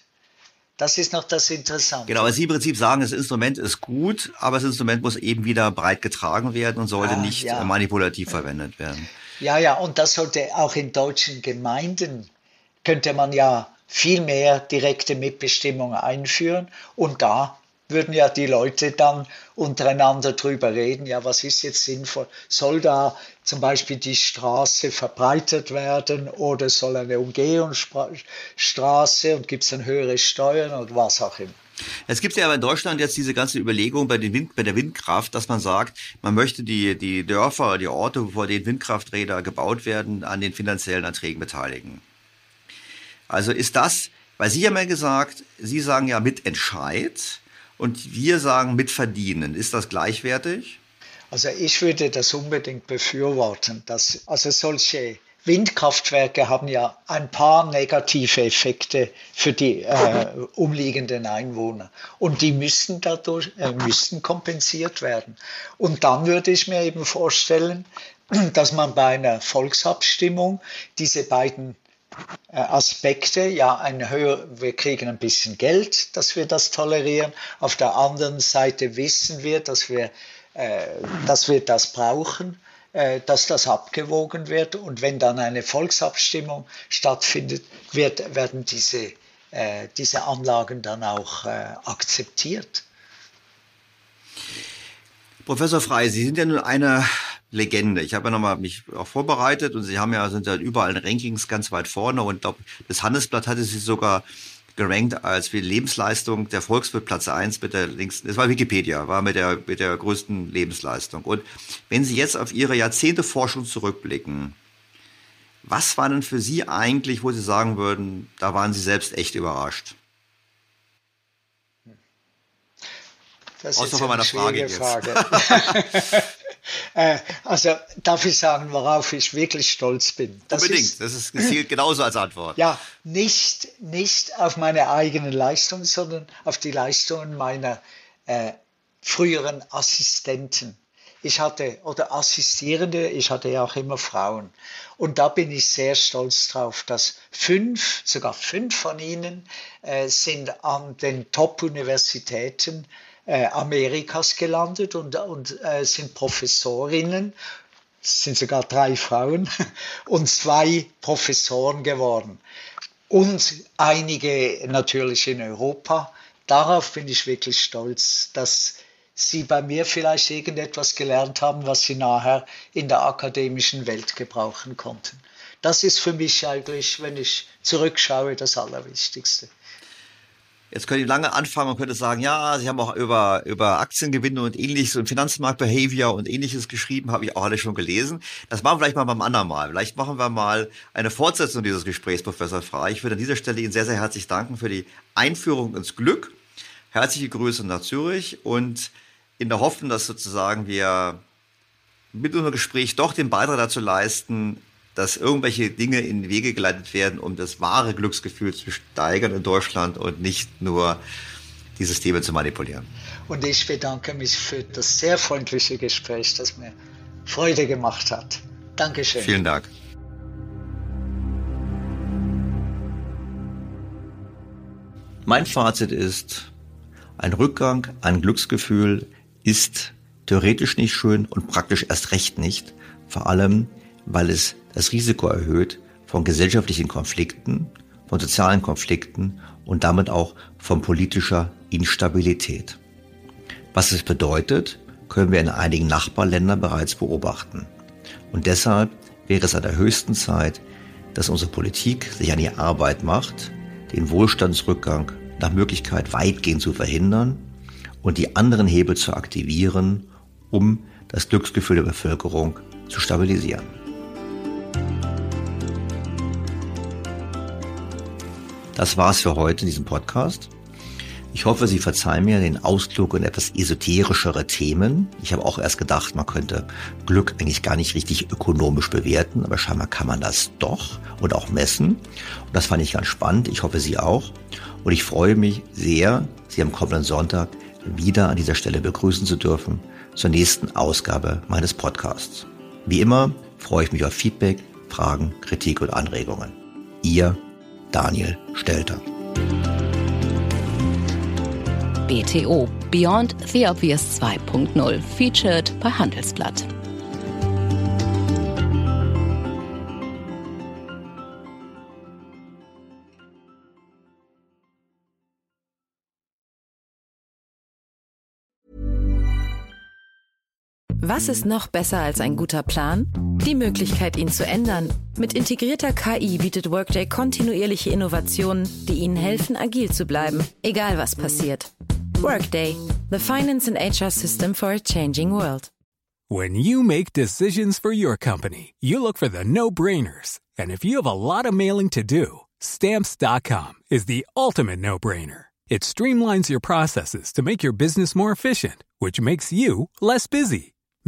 Das ist noch das Interessante. Genau, weil Sie im Prinzip sagen, das Instrument ist gut, aber das Instrument muss eben wieder breit getragen werden und sollte ah, nicht ja. manipulativ verwendet werden. Ja, ja, und das sollte auch in deutschen Gemeinden, könnte man ja viel mehr direkte Mitbestimmung einführen und da würden ja die Leute dann untereinander drüber reden, ja, was ist jetzt sinnvoll? Soll da zum Beispiel die Straße verbreitert werden oder soll eine Umgehungsstraße und gibt es dann höhere Steuern oder was auch immer? Es gibt ja aber in Deutschland jetzt diese ganze Überlegung bei, den Wind, bei der Windkraft, dass man sagt, man möchte die, die Dörfer, die Orte, vor denen Windkrafträder gebaut werden, an den finanziellen Erträgen beteiligen. Also ist das, weil Sie haben ja gesagt, Sie sagen ja Mitentscheid und wir sagen mitverdienen. Ist das gleichwertig? Also ich würde das unbedingt befürworten. Dass, also solche Windkraftwerke haben ja ein paar negative Effekte für die äh, umliegenden Einwohner und die müssen dadurch äh, müssen kompensiert werden. Und dann würde ich mir eben vorstellen, dass man bei einer Volksabstimmung diese beiden Aspekte, ja, ein höher, wir kriegen ein bisschen Geld, dass wir das tolerieren. Auf der anderen Seite wissen wir, dass wir, äh, dass wir das brauchen, äh, dass das abgewogen wird. Und wenn dann eine Volksabstimmung stattfindet, wird, werden diese, äh, diese Anlagen dann auch äh, akzeptiert. Professor Frey, Sie sind ja nun einer Legende. Ich habe ja nochmal mich auch vorbereitet und sie haben ja, sind ja überall in Rankings ganz weit vorne und glaub, das Handelsblatt hatte sie sogar gerankt als für Lebensleistung der Volkswirt Platz 1 mit der längsten, das war Wikipedia, war mit der, mit der größten Lebensleistung. Und wenn Sie jetzt auf Ihre Jahrzehnte Forschung zurückblicken, was war denn für Sie eigentlich, wo Sie sagen würden, da waren Sie selbst echt überrascht? Das ist Außer von meiner Frage jetzt. Äh, also darf ich sagen, worauf ich wirklich stolz bin. Das Unbedingt, ist, das ist gezielt genauso als Antwort. Ja, nicht, nicht auf meine eigenen Leistungen, sondern auf die Leistungen meiner äh, früheren Assistenten. Ich hatte, oder Assistierende, ich hatte ja auch immer Frauen. Und da bin ich sehr stolz drauf, dass fünf, sogar fünf von ihnen äh, sind an den Top-Universitäten äh, Amerikas gelandet und, und äh, sind Professorinnen, es sind sogar drei Frauen und zwei Professoren geworden. Und einige natürlich in Europa. Darauf bin ich wirklich stolz, dass sie bei mir vielleicht irgendetwas gelernt haben, was sie nachher in der akademischen Welt gebrauchen konnten. Das ist für mich eigentlich, wenn ich zurückschaue, das Allerwichtigste. Jetzt könnt ihr lange anfangen und könnte sagen, ja, Sie haben auch über, über Aktiengewinne und ähnliches und Finanzmarktbehavior und ähnliches geschrieben, habe ich auch alles schon gelesen. Das machen wir vielleicht mal beim anderen Mal. Vielleicht machen wir mal eine Fortsetzung dieses Gesprächs, Professor Frey. Ich würde an dieser Stelle Ihnen sehr, sehr herzlich danken für die Einführung ins Glück. Herzliche Grüße nach Zürich und in der Hoffnung, dass sozusagen wir mit unserem Gespräch doch den Beitrag dazu leisten, dass irgendwelche Dinge in Wege geleitet werden, um das wahre Glücksgefühl zu steigern in Deutschland und nicht nur die Systeme zu manipulieren. Und ich bedanke mich für das sehr freundliche Gespräch, das mir Freude gemacht hat. Dankeschön. Vielen Dank. Mein Fazit ist, ein Rückgang an Glücksgefühl ist theoretisch nicht schön und praktisch erst recht nicht, vor allem weil es das Risiko erhöht von gesellschaftlichen Konflikten, von sozialen Konflikten und damit auch von politischer Instabilität. Was es bedeutet, können wir in einigen Nachbarländern bereits beobachten. Und deshalb wäre es an der höchsten Zeit, dass unsere Politik sich an die Arbeit macht, den Wohlstandsrückgang nach Möglichkeit weitgehend zu verhindern und die anderen Hebel zu aktivieren, um das Glücksgefühl der Bevölkerung zu stabilisieren. Das war's für heute in diesem Podcast. Ich hoffe, Sie verzeihen mir den Ausflug in etwas esoterischere Themen. Ich habe auch erst gedacht, man könnte Glück eigentlich gar nicht richtig ökonomisch bewerten, aber scheinbar kann man das doch und auch messen. Und das fand ich ganz spannend. Ich hoffe, Sie auch. Und ich freue mich sehr, Sie am kommenden Sonntag wieder an dieser Stelle begrüßen zu dürfen zur nächsten Ausgabe meines Podcasts. Wie immer freue ich mich auf Feedback, Fragen, Kritik und Anregungen. Ihr Daniel Stelter. BTO Beyond the Obvious 2.0 featured bei Handelsblatt. Was ist noch besser als ein guter Plan? Die Möglichkeit, ihn zu ändern. Mit integrierter KI bietet Workday kontinuierliche Innovationen, die Ihnen helfen, agil zu bleiben, egal was passiert. Workday, the finance and HR system for a changing world. When you make decisions for your company, you look for the no-brainers. And if you have a lot of mailing to do, stamps.com is the ultimate no-brainer. It streamlines your processes to make your business more efficient, which makes you less busy.